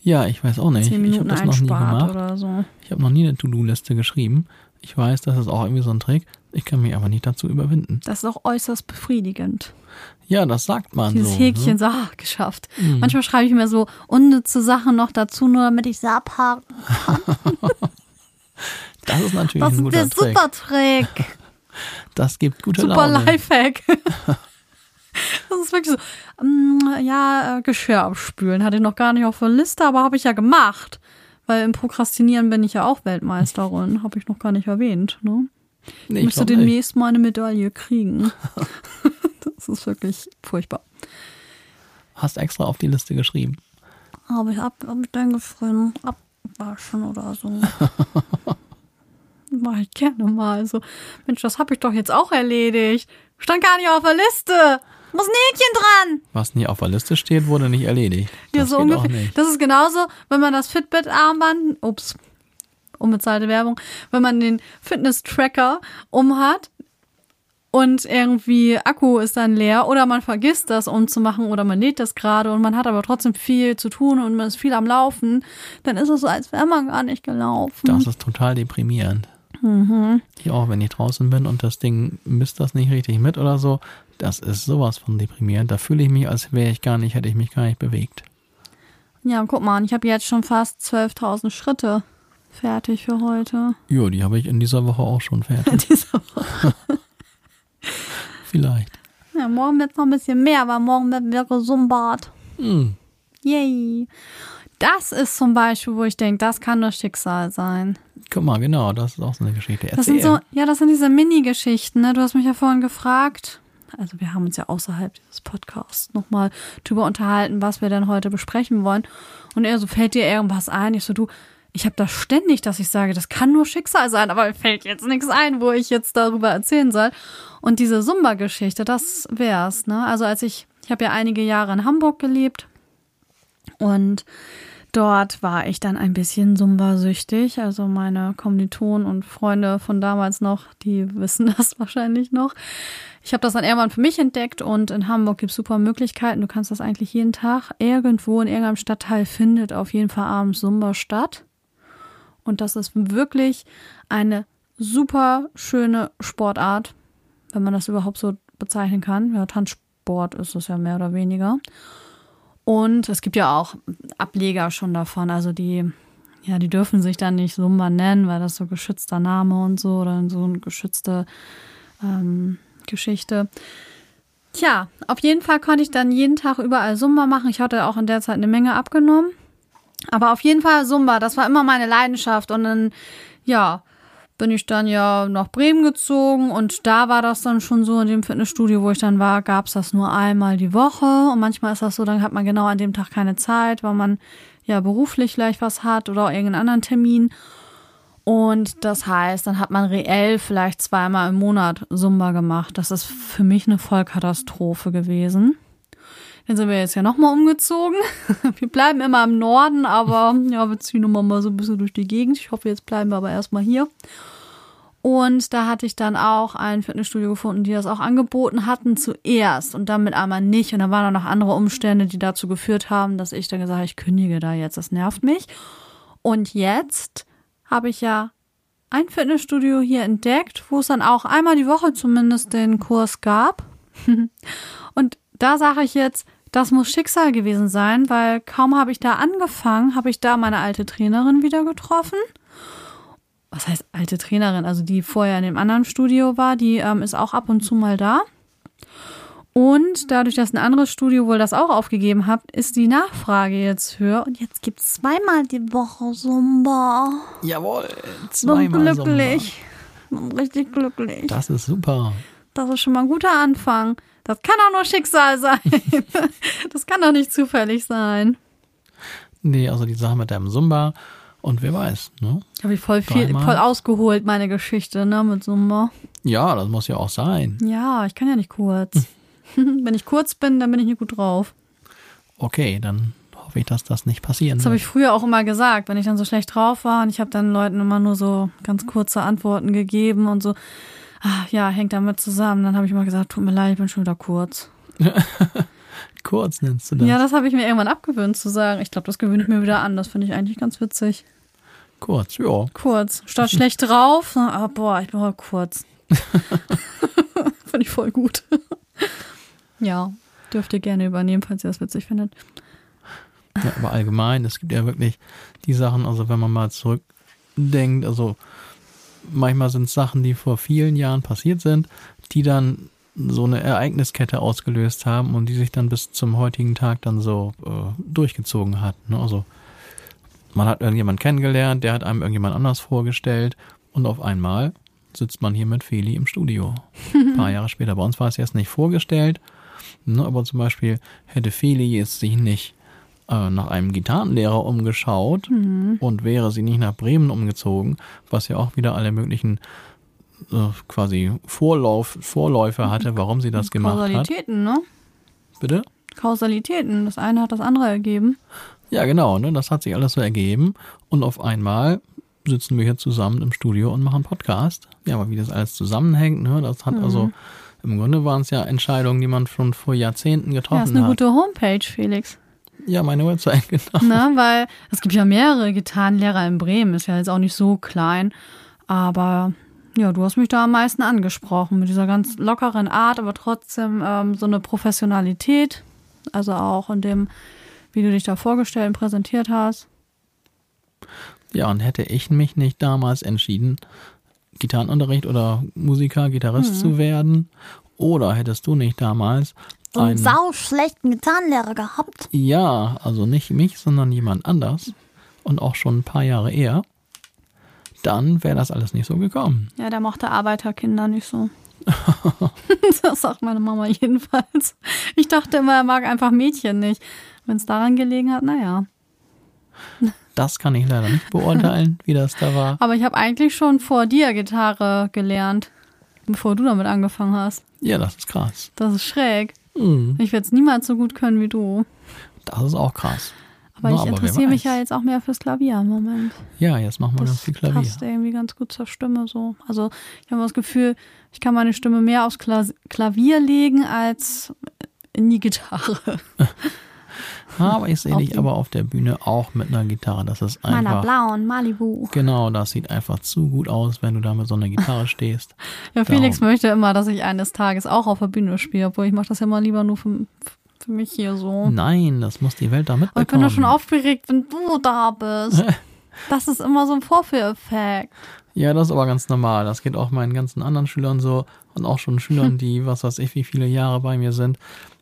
Speaker 1: Ja, ich weiß auch nicht.
Speaker 2: Zehn Minuten
Speaker 1: ich habe das noch nie gemacht.
Speaker 2: Oder so.
Speaker 1: Ich habe noch nie eine To-Do-Liste geschrieben. Ich weiß, das ist auch irgendwie so ein Trick. Ich kann mich aber nicht dazu überwinden.
Speaker 2: Das ist auch äußerst befriedigend.
Speaker 1: Ja, das sagt man
Speaker 2: Dieses
Speaker 1: so.
Speaker 2: Häkchen,
Speaker 1: ne?
Speaker 2: so, ah, geschafft. Mhm. Manchmal schreibe ich mir so unnütze Sachen noch dazu, nur damit ich sie abhaken kann. [LAUGHS]
Speaker 1: das ist natürlich
Speaker 2: das
Speaker 1: ein guter
Speaker 2: ist der
Speaker 1: Trick.
Speaker 2: super Trick. [LAUGHS]
Speaker 1: Das gibt gute
Speaker 2: Super
Speaker 1: Laune.
Speaker 2: Lifehack. [LAUGHS] Ist wirklich so. mm, Ja, äh, Geschirr abspülen hatte ich noch gar nicht auf der Liste, aber habe ich ja gemacht. Weil im Prokrastinieren bin ich ja auch Weltmeisterin. Habe ich noch gar nicht erwähnt. Ne?
Speaker 1: Nee,
Speaker 2: Ich müsste demnächst mal eine Medaille kriegen. [LAUGHS] das ist wirklich furchtbar.
Speaker 1: Hast extra auf die Liste geschrieben.
Speaker 2: Aber ich habe hab ich dann geschrieben, abwaschen oder so. [LAUGHS] Mach ich gerne mal so. Mensch, das habe ich doch jetzt auch erledigt. Stand gar nicht auf der Liste. Muss ein Häkchen dran.
Speaker 1: Was nie auf der Liste steht, wurde nicht erledigt.
Speaker 2: Ja,
Speaker 1: Das
Speaker 2: so
Speaker 1: geht auch
Speaker 2: ungefähr.
Speaker 1: nicht.
Speaker 2: Das ist genauso, wenn man das Fitbit-Armband, ups, unbezahlte Werbung, wenn man den Fitness-Tracker umhat und irgendwie Akku ist dann leer oder man vergisst das umzumachen oder man lädt das gerade und man hat aber trotzdem viel zu tun und man ist viel am Laufen, dann ist es so, als wäre man gar nicht gelaufen.
Speaker 1: Das ist total deprimierend.
Speaker 2: Mhm.
Speaker 1: Ich auch, wenn ich draußen bin und das Ding misst das nicht richtig mit oder so, das ist sowas von deprimierend. Da fühle ich mich, als wäre ich gar nicht, hätte ich mich gar nicht bewegt.
Speaker 2: Ja, guck mal, ich habe jetzt schon fast 12.000 Schritte fertig für heute.
Speaker 1: Jo, die habe ich in dieser Woche auch schon fertig. [LAUGHS]
Speaker 2: Diese Woche. [LAUGHS]
Speaker 1: Vielleicht.
Speaker 2: Ja, morgen wird noch ein bisschen mehr, weil morgen werden wir gesumbart.
Speaker 1: Hm.
Speaker 2: Yay. Das ist zum Beispiel, wo ich denke, das kann nur Schicksal sein.
Speaker 1: Guck mal, genau, das ist auch so eine Geschichte.
Speaker 2: Das sind so, ja, das sind diese Mini-Geschichten, ne? Du hast mich ja vorhin gefragt. Also wir haben uns ja außerhalb dieses Podcasts nochmal drüber unterhalten, was wir denn heute besprechen wollen. Und er so, fällt dir irgendwas ein? Ich so, du, ich habe das ständig, dass ich sage, das kann nur Schicksal sein, aber mir fällt jetzt nichts ein, wo ich jetzt darüber erzählen soll. Und diese Sumba-Geschichte, das wär's, ne? Also als ich, ich habe ja einige Jahre in Hamburg gelebt und dort war ich dann ein bisschen Sumba-süchtig. Also meine Kommilitonen und Freunde von damals noch, die [LAUGHS] wissen das wahrscheinlich noch. Ich habe das dann irgendwann für mich entdeckt und in Hamburg gibt es super Möglichkeiten. Du kannst das eigentlich jeden Tag irgendwo in irgendeinem Stadtteil findet auf jeden Fall abends Sumba statt. Und das ist wirklich eine super schöne Sportart, wenn man das überhaupt so bezeichnen kann. Ja, Tanzsport ist es ja mehr oder weniger. Und es gibt ja auch Ableger schon davon. Also die, ja, die dürfen sich dann nicht Sumba nennen, weil das so geschützter Name und so oder so eine geschützte ähm, Geschichte. Tja, auf jeden Fall konnte ich dann jeden Tag überall Sumba machen. Ich hatte auch in der Zeit eine Menge abgenommen. Aber auf jeden Fall Sumba, das war immer meine Leidenschaft. Und dann, ja, bin ich dann ja nach Bremen gezogen und da war das dann schon so in dem Fitnessstudio, wo ich dann war, gab es das nur einmal die Woche und manchmal ist das so, dann hat man genau an dem Tag keine Zeit, weil man ja beruflich vielleicht was hat oder auch irgendeinen anderen Termin. Und das heißt, dann hat man reell vielleicht zweimal im Monat Sumba gemacht. Das ist für mich eine Vollkatastrophe gewesen. Dann sind wir jetzt ja nochmal umgezogen. [LAUGHS] Wir bleiben immer im Norden, aber ja, wir ziehen immer mal so ein bisschen durch die Gegend. Ich hoffe, jetzt bleiben wir aber erstmal hier. Und da hatte ich dann auch ein Fitnessstudio gefunden, die das auch angeboten hatten zuerst und dann mit einmal nicht. Und da waren auch noch andere Umstände, die dazu geführt haben, dass ich dann gesagt habe, ich kündige da jetzt, das nervt mich. Und jetzt habe ich ja ein Fitnessstudio hier entdeckt, wo es dann auch einmal die Woche zumindest den Kurs gab. [LAUGHS] und da sage ich jetzt, das muss Schicksal gewesen sein, weil kaum habe ich da angefangen, habe ich da meine alte Trainerin wieder getroffen. was heißt alte Trainerin, also die vorher in dem anderen Studio war, die ähm, ist auch ab und zu mal da. Und dadurch, dass ein anderes Studio wohl das auch aufgegeben hat, ist die Nachfrage jetzt höher. Und jetzt gibt es zweimal die Woche Zumba.
Speaker 1: Jawohl,
Speaker 2: Bin
Speaker 1: zweimal
Speaker 2: glücklich. Bin richtig glücklich.
Speaker 1: Das ist super.
Speaker 2: Das ist schon mal ein guter Anfang. Das kann auch nur Schicksal sein. [LAUGHS] Das kann doch nicht zufällig sein.
Speaker 1: Nee, also die Sache mit dem Zumba und wer weiß, ne?
Speaker 2: Habe ich voll viel,
Speaker 1: Dreimal.
Speaker 2: voll ausgeholt, meine Geschichte, ne, mit Zumba.
Speaker 1: Ja, das muss ja auch sein.
Speaker 2: Ja, ich kann ja nicht kurz. [LAUGHS] Wenn ich kurz bin, dann bin ich nicht gut drauf.
Speaker 1: Okay, dann hoffe ich, dass das nicht passieren
Speaker 2: Das habe ich früher auch immer gesagt, wenn ich dann so schlecht drauf war und ich habe dann Leuten immer nur so ganz kurze Antworten gegeben und so, ah, ja, hängt damit zusammen. Dann habe ich immer gesagt, tut mir leid, ich bin schon wieder kurz. [LAUGHS]
Speaker 1: Kurz nennst du das.
Speaker 2: Ja, das habe ich mir irgendwann abgewöhnt zu sagen. Ich glaube, das gewöhne ich mir wieder an. Das finde ich eigentlich ganz witzig.
Speaker 1: Kurz, ja.
Speaker 2: Kurz. Statt schlecht drauf, ah, boah, ich bin heute kurz. [LAUGHS] finde ich voll gut. ja, dürft ihr gerne übernehmen, falls ihr das witzig findet.
Speaker 1: Ja, aber allgemein, es gibt ja wirklich die Sachen, also wenn man mal zurückdenkt, also manchmal sind es Sachen, die vor vielen Jahren passiert sind, die dann so eine Ereigniskette ausgelöst haben und die sich dann bis zum heutigen Tag dann so äh, durchgezogen hat. Ne? Also man hat irgendjemand kennengelernt, der hat einem irgendjemand anders vorgestellt und auf einmal sitzt man hier mit Feli im Studio. Ein [LAUGHS] paar Jahre später. Bei uns war es erst nicht vorgestellt, ne? aber zum Beispiel hätte Feli jetzt sich nicht äh, nach einem Gitarrenlehrer umgeschaut und wäre sie nicht nach Bremen umgezogen, was ja auch wieder alle möglichen äh, quasi Vorlauf, Vorläufe hatte, warum sie das gemacht hat.
Speaker 2: Kausalitäten, ne?
Speaker 1: Bitte?
Speaker 2: Kausalitäten. Das eine hat das andere ergeben.
Speaker 1: Ja, genau, ne? das hat sich alles so ergeben und auf einmal sitzen wir hier zusammen im Studio und machen Podcast. Ja, aber wie das alles zusammenhängt, ne? das hat also, im Grunde waren es ja Entscheidungen, die man schon vor Jahrzehnten
Speaker 2: Ja, ist
Speaker 1: getroffen
Speaker 2: eine
Speaker 1: hat.
Speaker 2: gute Homepage, Felix.
Speaker 1: Ja, meine Website, [LAUGHS] genau.
Speaker 2: ne? Weil es gibt ja mehrere Gitarrenlehrer in Bremen. Ist ja jetzt auch nicht so klein. Aber ja, du hast mich da am meisten angesprochen mit dieser ganz lockeren Art, aber trotzdem ähm, so eine Professionalität. Also auch in dem, wie du dich da vorgestellt und präsentiert hast.
Speaker 1: Ja, und hätte ich mich nicht damals entschieden, Gitarrenunterricht oder Musiker, Gitarrist zu werden, oder hättest du nicht damals
Speaker 3: So einen
Speaker 1: einen,
Speaker 3: sau schlechten Gitarrenlehrer gehabt.
Speaker 1: ja, also nicht mich, sondern jemand anders und auch schon ein paar Jahre eher, dann wäre das alles nicht so gekommen.
Speaker 2: Ja, der mochte Arbeiterkinder nicht so. [LAUGHS] [LAUGHS] das sagt meine Mama jedenfalls. Ich dachte immer, er mag einfach Mädchen nicht. Wenn es daran gelegen hat, naja.
Speaker 1: Das kann ich leider nicht beurteilen, [LAUGHS] wie das da war.
Speaker 2: Aber ich habe eigentlich schon vor dir Gitarre gelernt, bevor du damit angefangen hast.
Speaker 1: Ja, das ist krass.
Speaker 2: Das ist schräg.
Speaker 1: Hm,
Speaker 2: Ich werde es niemals so gut können wie du.
Speaker 1: das ist auch krass.
Speaker 2: Aber
Speaker 1: Na,
Speaker 2: ich interessiere mich ja jetzt auch mehr fürs Klavier im Moment.
Speaker 1: Ja, jetzt machen wir
Speaker 2: Das
Speaker 1: ganz viel Klavier.
Speaker 2: passt irgendwie ganz gut zur Stimme so. Also ich habe das Gefühl, ich kann meine Stimme mehr aufs Kla Klavier legen als in die Gitarre. [LAUGHS]
Speaker 1: Aber ich sehe dich aber auf der Bühne auch mit einer Gitarre. Das ist
Speaker 3: Meiner
Speaker 1: einfach.
Speaker 3: blauen Malibu.
Speaker 1: Genau, das sieht einfach zu gut aus, wenn du da mit so einer Gitarre [LAUGHS] stehst.
Speaker 2: Ja, Felix
Speaker 1: Darum.
Speaker 2: möchte immer, dass ich eines Tages auch auf der Bühne spiele, obwohl ich mache das ja mal lieber nur für, für mich hier so.
Speaker 1: Nein, das muss die Welt da
Speaker 2: Aber ich bin
Speaker 1: mitbekommen.
Speaker 2: doch schon aufgeregt, wenn du da bist. [LAUGHS] Das ist immer so ein Vorführeffekt.
Speaker 1: Ja, das ist aber ganz normal. Das geht auch meinen ganzen anderen Schülern so und auch schon Schülern, [LAUGHS] die, was weiß ich, wie viele Jahre bei mir sind.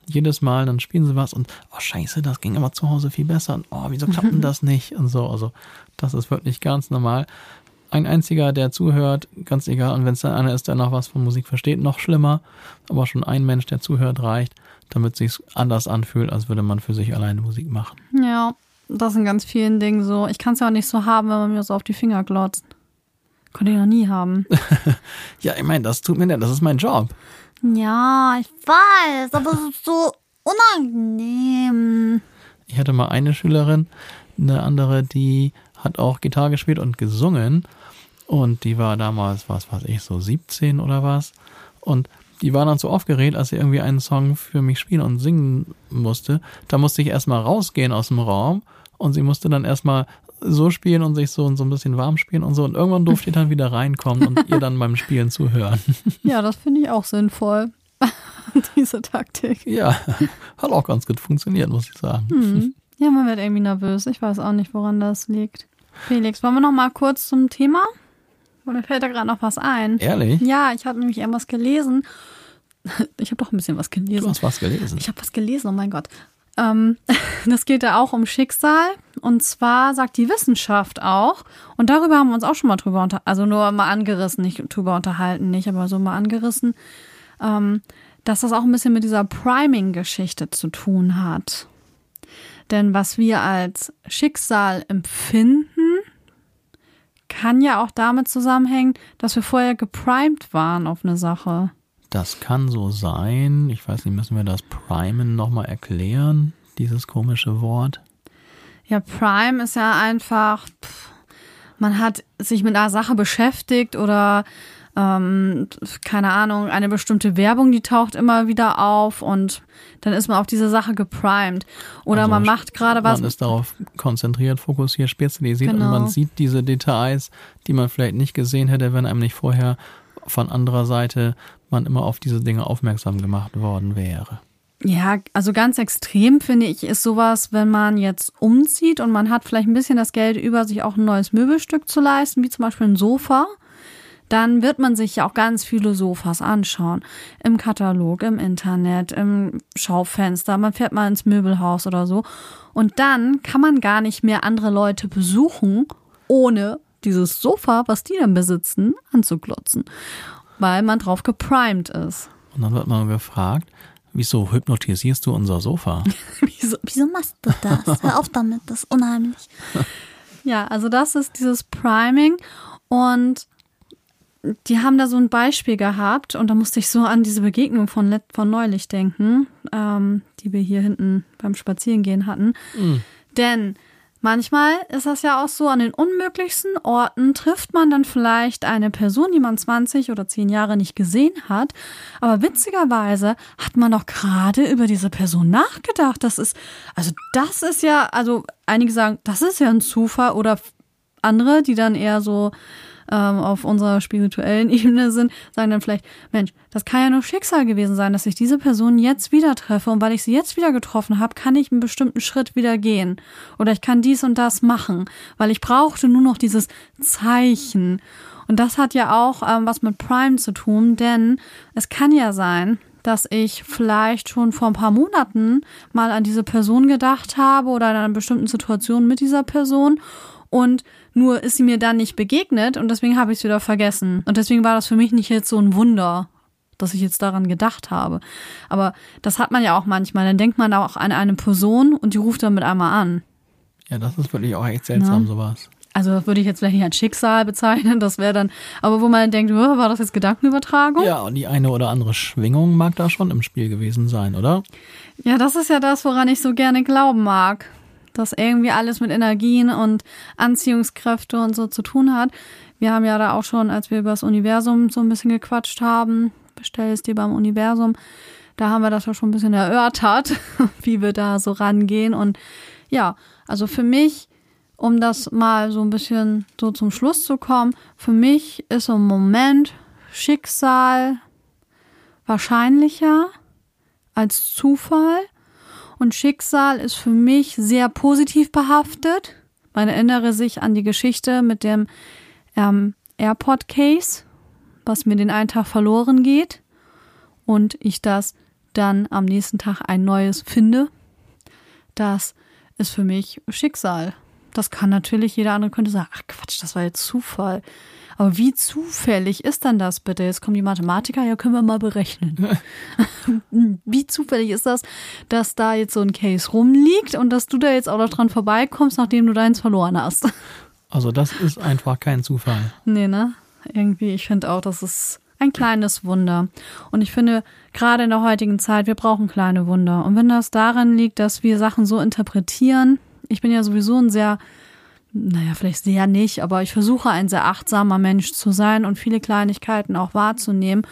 Speaker 1: Jedes Mal, dann spielen sie was und, oh scheiße, das ging aber zu Hause viel besser und, oh, wieso klappt denn [LAUGHS] das nicht? Und so, also, das ist wirklich ganz normal. Ein einziger, der zuhört, ganz egal. Und wenn es dann einer ist, der noch was von Musik versteht, noch schlimmer. Aber schon ein Mensch, der zuhört, reicht, damit sich's anders anfühlt, als würde man für sich alleine Musik machen.
Speaker 2: Ja, das in ganz vielen Dingen so. Ich kann es ja auch nicht so haben, wenn man mir so auf die Finger glotzt. Konnte ich noch nie haben. [LAUGHS]
Speaker 1: Ja, ich meine, das tut mir leid, das ist mein Job.
Speaker 3: Ja, ich weiß, aber es ist so unangenehm.
Speaker 1: Ich hatte mal eine Schülerin, eine andere, die hat auch Gitarre gespielt und gesungen. Und die war damals, was weiß ich, so 17 oder was. Und die war dann so aufgeregt, als sie irgendwie einen Song für mich spielen und singen musste. Da musste ich erstmal rausgehen aus dem Raum und sie musste dann erstmal so spielen und sich so, so ein bisschen warm spielen und so. Und irgendwann durfte ich dann wieder reinkommen und ihr dann beim Spielen zuhören. [LAUGHS]
Speaker 2: Ja, das finde ich auch sinnvoll. [LAUGHS] Diese Taktik.
Speaker 1: Ja, hat auch ganz gut funktioniert, muss ich sagen.
Speaker 2: Hm. Ja, man wird irgendwie nervös. Ich weiß auch nicht, woran das liegt. Felix, wollen wir noch mal kurz zum Thema? Mir fällt da gerade noch was ein.
Speaker 1: Ehrlich?
Speaker 2: Ja, ich habe nämlich irgendwas gelesen. Ich habe doch ein bisschen was
Speaker 1: Du
Speaker 2: gelesen.
Speaker 1: hast was gelesen.
Speaker 2: Ich habe was gelesen, oh mein Gott. Ähm, [LAUGHS] das geht da auch um Schicksal. Und zwar sagt die Wissenschaft auch, und darüber haben wir uns auch schon mal drüber unter, also nur mal angerissen, nicht drüber unterhalten, nicht, aber so mal angerissen, ähm, dass das auch ein bisschen mit dieser Priming-Geschichte zu tun hat. Denn was wir als Schicksal empfinden, kann ja auch damit zusammenhängen, dass wir vorher geprimed waren auf eine Sache.
Speaker 1: Das kann so sein. Ich weiß nicht, müssen wir das Primen nochmal erklären? Dieses komische Wort.
Speaker 2: Ja, Prime ist ja einfach, pff, man hat sich mit einer Sache beschäftigt oder ähm, keine Ahnung, eine bestimmte Werbung, die taucht immer wieder auf und dann ist man auf diese Sache geprimed. Oder
Speaker 1: Also
Speaker 2: man macht gerade was.
Speaker 1: Man ist darauf konzentriert, fokussiert, spezialisiert
Speaker 2: Genau.
Speaker 1: und man sieht diese Details, die man vielleicht nicht gesehen hätte, wenn einem nicht vorher von anderer Seite man immer auf diese Dinge aufmerksam gemacht worden wäre.
Speaker 2: Ja, also ganz extrem finde ich, ist sowas, wenn man jetzt umzieht und man hat vielleicht ein bisschen das Geld über, sich auch ein neues Möbelstück zu leisten, wie zum Beispiel ein Sofa. Dann wird man sich ja auch ganz viele Sofas anschauen. Im Katalog, im Internet, im Schaufenster. Man fährt mal ins Möbelhaus oder so. Und dann kann man gar nicht mehr andere Leute besuchen, ohne dieses Sofa, was die dann besitzen, anzuklotzen. Weil man drauf geprimed ist.
Speaker 1: Und dann wird man gefragt, wieso hypnotisierst du unser Sofa? [LAUGHS]
Speaker 2: Wieso?
Speaker 3: Wieso machst du das? Hör auf damit, das ist unheimlich.
Speaker 2: Ja, also das ist dieses Priming und die haben da so ein Beispiel gehabt und da musste ich so an diese Begegnung von, let- von neulich denken, ähm, die wir hier hinten beim Spazierengehen hatten. Denn manchmal ist das ja auch so, an den unmöglichsten Orten trifft man dann vielleicht eine Person, die man 20 oder 10 Jahre nicht gesehen hat. Aber witzigerweise hat man doch gerade über diese Person nachgedacht. Das ist, also das ist ja, also einige sagen, das ist ja ein Zufall oder andere, die dann eher so ähm, auf unserer spirituellen [LAUGHS] Ebene sind, sagen dann vielleicht, Mensch, das kann ja nur Schicksal gewesen sein, dass ich diese Person jetzt wieder treffe und weil ich sie jetzt wieder getroffen habe, kann ich einen bestimmten Schritt wieder gehen oder ich kann dies und das machen, weil ich brauchte nur noch dieses Zeichen. Und das hat ja auch ähm, was mit Prime zu tun, denn es kann ja sein, dass ich vielleicht schon vor ein paar Monaten mal an diese Person gedacht habe oder in einer bestimmten Situation mit dieser Person und nur ist sie mir dann nicht begegnet und deswegen habe ich es wieder vergessen. Und deswegen war das für mich nicht jetzt so ein Wunder, dass ich jetzt daran gedacht habe. Aber das hat man ja auch manchmal. Dann denkt man auch an eine Person und die ruft dann mit einmal an.
Speaker 1: Ja, das ist wirklich auch echt seltsam,
Speaker 2: Ja.
Speaker 1: sowas.
Speaker 2: Also das würde ich jetzt vielleicht nicht als Schicksal bezeichnen, das wäre dann, aber wo man denkt, "Oh, war das jetzt Gedankenübertragung?
Speaker 1: Ja, und die eine oder andere Schwingung mag da schon im Spiel gewesen sein, oder?
Speaker 2: Ja, das ist ja das, woran ich so gerne glauben mag. Dass irgendwie alles mit Energien und Anziehungskräfte und so zu tun hat. Wir haben ja da auch schon, als wir über das Universum so ein bisschen gequatscht haben, bestell es dir beim Universum, da haben wir das ja schon ein bisschen erörtert, [LAUGHS] wie wir da so rangehen. Und ja, also für mich, um das mal so ein bisschen so zum Schluss zu kommen, für mich ist im Moment Schicksal wahrscheinlicher als Zufall. Und Schicksal ist für mich sehr positiv behaftet. Man erinnere sich an die Geschichte mit dem ähm, AirPod-Case, was mir den einen Tag verloren geht und ich das dann am nächsten Tag ein neues finde. Das ist für mich Schicksal. Das kann natürlich jeder andere könnte sagen, ach Quatsch, das war jetzt Zufall. Aber wie zufällig ist dann das bitte? Jetzt kommen die Mathematiker, ja, können wir mal berechnen. [LAUGHS] wie zufällig ist das, dass da jetzt so ein Case rumliegt und dass du da jetzt auch noch dran vorbeikommst, nachdem du deins verloren hast?
Speaker 1: Also das ist einfach kein Zufall.
Speaker 2: Nee, ne? Irgendwie, ich finde auch, das ist ein kleines Wunder. Und ich finde, gerade in der heutigen Zeit, wir brauchen kleine Wunder. Und wenn das daran liegt, dass wir Sachen so interpretieren, ich bin ja sowieso ein sehr, naja, vielleicht sehr nicht, aber ich versuche ein sehr achtsamer Mensch zu sein und viele Kleinigkeiten auch wahrzunehmen.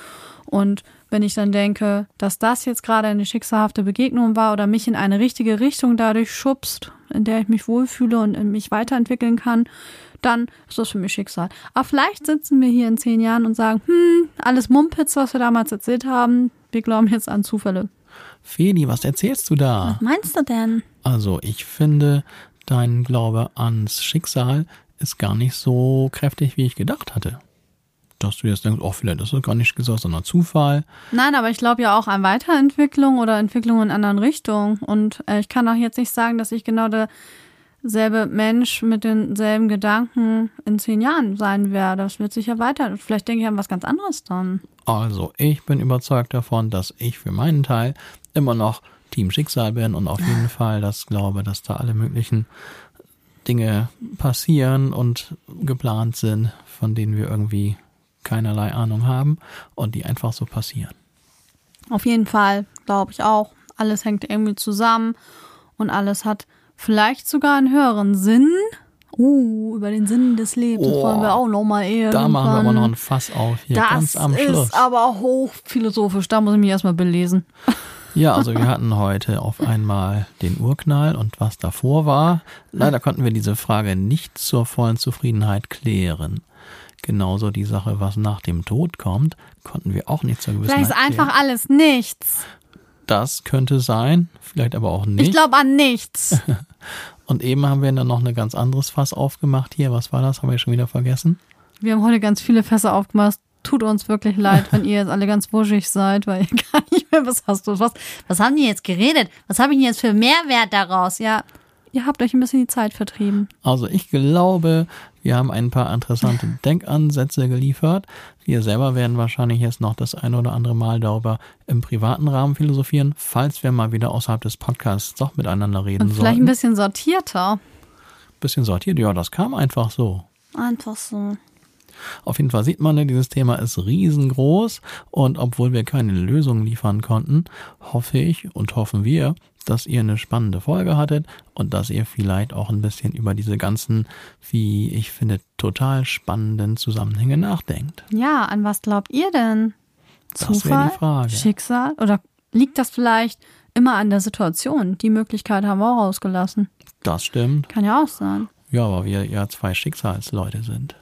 Speaker 2: Und wenn ich dann denke, dass das jetzt gerade eine schicksalhafte Begegnung war oder mich in eine richtige Richtung dadurch schubst, in der ich mich wohlfühle und mich weiterentwickeln kann, dann ist das für mich Schicksal. Aber vielleicht sitzen wir hier in zehn Jahren und sagen, hm, alles Mumpitz, was wir damals erzählt haben, wir glauben jetzt an Zufälle.
Speaker 1: Feli, was erzählst du da?
Speaker 3: Meinst du denn?
Speaker 1: Also ich finde, dein Glaube ans Schicksal ist gar nicht so kräftig, wie ich gedacht hatte. dass du jetzt denkst, oh, vielleicht ist das gar nicht gesagt, sondern Zufall.
Speaker 2: Nein, aber ich glaube ja auch an Weiterentwicklung oder Entwicklung in anderen Richtungen. Und äh, ich kann auch jetzt nicht sagen, dass ich genau derselbe Mensch mit denselben Gedanken in zehn Jahren sein werde. Das wird sicher weiter. Vielleicht denke ich an was ganz anderes dann.
Speaker 1: Also, ich bin überzeugt davon, dass ich für meinen Teil immer noch Team Schicksal bin und auf jeden Fall das glaube, dass da alle möglichen Dinge passieren und geplant sind, von denen wir irgendwie keinerlei Ahnung haben und die einfach so passieren.
Speaker 2: Auf jeden Fall, glaube ich auch. Alles hängt irgendwie zusammen und alles hat vielleicht sogar einen höheren Sinn. Uh, über den Sinn des Lebens
Speaker 1: Oh,
Speaker 2: wollen wir auch nochmal irgendwann.
Speaker 1: Da machen wir aber noch ein Fass auf hier
Speaker 2: das
Speaker 1: ganz am Schluss.
Speaker 2: ist aber hochphilosophisch. Da muss ich mich erstmal belesen.
Speaker 1: Ja, also wir hatten heute auf einmal den Urknall und was davor war. Leider konnten wir diese Frage nicht zur vollen Zufriedenheit klären. Genauso die Sache, was nach dem Tod kommt, konnten wir auch nicht zur Gewissheit
Speaker 2: Vielleicht ist einfach
Speaker 1: klären.
Speaker 2: alles nichts.
Speaker 1: Das könnte sein, vielleicht aber auch
Speaker 2: Ich
Speaker 1: nicht.
Speaker 2: glaube an nichts. [LAUGHS]
Speaker 1: Und eben haben wir dann noch ein ganz anderes Fass aufgemacht hier. Was war das? Haben wir schon wieder vergessen?
Speaker 2: Wir haben heute ganz viele Fässer aufgemacht. Tut uns wirklich leid, wenn ihr jetzt alle ganz wuschig seid, weil [LAUGHS] ihr gar nicht mehr was hast. Was, was haben die jetzt geredet? Was habe ich denn jetzt für Mehrwert daraus? Ja, ihr habt euch ein bisschen die Zeit vertrieben.
Speaker 1: Also ich glaube, wir haben ein paar interessante [LAUGHS] Denkansätze geliefert. Wir selber werden wahrscheinlich jetzt noch das eine oder andere Mal darüber im privaten Rahmen philosophieren, falls wir mal wieder außerhalb des Podcasts doch miteinander reden
Speaker 2: Und vielleicht ein
Speaker 1: sollten.
Speaker 2: bisschen sortierter.
Speaker 1: bisschen sortiert, ja, das kam einfach so.
Speaker 2: Einfach so.
Speaker 1: Auf jeden Fall sieht man, ne, dieses Thema ist riesengroß und obwohl wir keine Lösung liefern konnten, hoffe ich und hoffen wir, dass ihr eine spannende Folge hattet und dass ihr vielleicht auch ein bisschen über diese ganzen, wie ich finde, total spannenden Zusammenhänge nachdenkt.
Speaker 2: Ja, an was glaubt ihr denn? Zufall?
Speaker 1: die Frage.
Speaker 2: Schicksal? Oder liegt das vielleicht immer an der Situation? Die Möglichkeit haben wir auch rausgelassen.
Speaker 1: Das stimmt.
Speaker 2: Kann ja auch sein.
Speaker 1: Ja, aber wir ja zwei Schicksalsleute sind.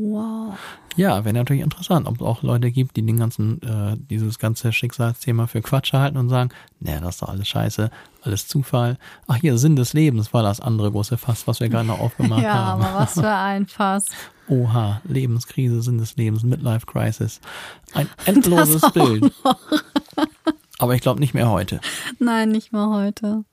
Speaker 2: Wow.
Speaker 1: Ja, wäre natürlich interessant, ob es auch Leute gibt, die den ganzen, äh, dieses ganze Schicksalsthema für Quatsch halten und sagen, nee, das ist doch alles scheiße, alles Zufall. Ach hier, Sinn des Lebens war das andere große Fass, was wir gerade noch aufgemacht [LAUGHS]
Speaker 2: Ja,
Speaker 1: haben.
Speaker 2: aber was für ein Fass. [LAUGHS]
Speaker 1: Oha, Lebenskrise, Sinn des Lebens, Midlife Crisis. Ein [LAUGHS] endloses Bild. Aber ich glaube nicht mehr heute.
Speaker 2: Nein, nicht mal heute.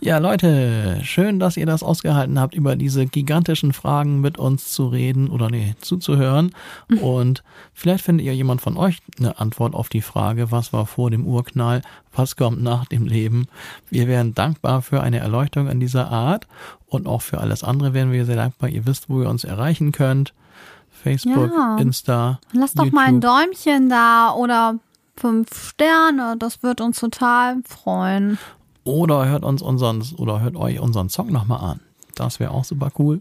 Speaker 1: Ja, Leute, schön, dass ihr das ausgehalten habt, über diese gigantischen Fragen mit uns zu reden oder nee, zuzuhören. Und vielleicht findet ihr jemand von euch eine Antwort auf die Frage, was war vor dem Urknall, was kommt nach dem Leben. Wir wären dankbar für eine Erleuchtung in dieser Art und auch für alles andere wären wir sehr dankbar. Ihr wisst, wo ihr uns erreichen könnt. Facebook,
Speaker 2: Ja.
Speaker 1: Insta.
Speaker 2: Lass doch mal ein Däumchen da oder fünf Sterne. Das wird uns total freuen.
Speaker 1: Oder hört uns unseren oder hört euch unseren Song nochmal an. Das wäre auch super cool.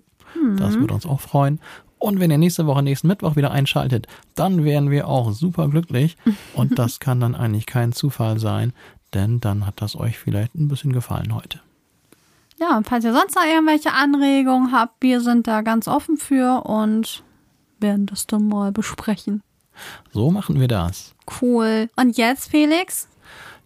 Speaker 1: Das würde uns auch freuen. Und wenn ihr nächste Woche, nächsten Mittwoch wieder einschaltet, dann wären wir auch super glücklich. [LAUGHS] Und das kann dann eigentlich kein Zufall sein, denn dann hat das euch vielleicht ein bisschen gefallen heute.
Speaker 2: Ja, und falls ihr sonst noch irgendwelche Anregungen habt, wir sind da ganz offen für und werden das dann mal besprechen.
Speaker 1: So machen wir das.
Speaker 2: Cool. Und jetzt, Felix?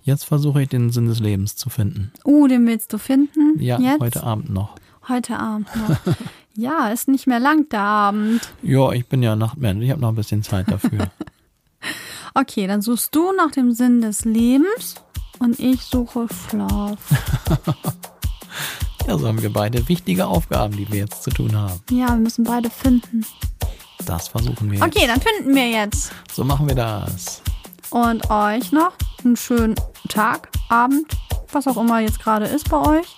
Speaker 1: Jetzt versuche ich den Sinn des Lebens zu finden.
Speaker 2: Uh, den willst du finden?
Speaker 1: Ja,
Speaker 2: jetzt?
Speaker 1: heute Abend noch.
Speaker 2: Heute Abend noch. [LAUGHS] ja, ist nicht mehr lang der Abend.
Speaker 1: Ja, ich bin ja Nachtmensch. Ich habe noch ein bisschen Zeit dafür. [LAUGHS]
Speaker 2: Okay, dann suchst du nach dem Sinn des Lebens und ich suche Schlaf. [LAUGHS]
Speaker 1: ja, so haben wir beide wichtige Aufgaben, die wir jetzt zu tun haben.
Speaker 2: Ja, wir müssen beide finden.
Speaker 1: Das versuchen wir.
Speaker 2: Okay, dann finden wir jetzt.
Speaker 1: Jetzt. So machen wir das.
Speaker 2: Und euch noch einen schönen Tag, Abend, was auch immer jetzt gerade ist bei euch.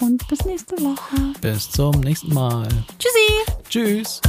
Speaker 2: Und bis nächste Woche.
Speaker 1: Bis zum nächsten Mal.
Speaker 2: Tschüssi!
Speaker 1: Tschüss.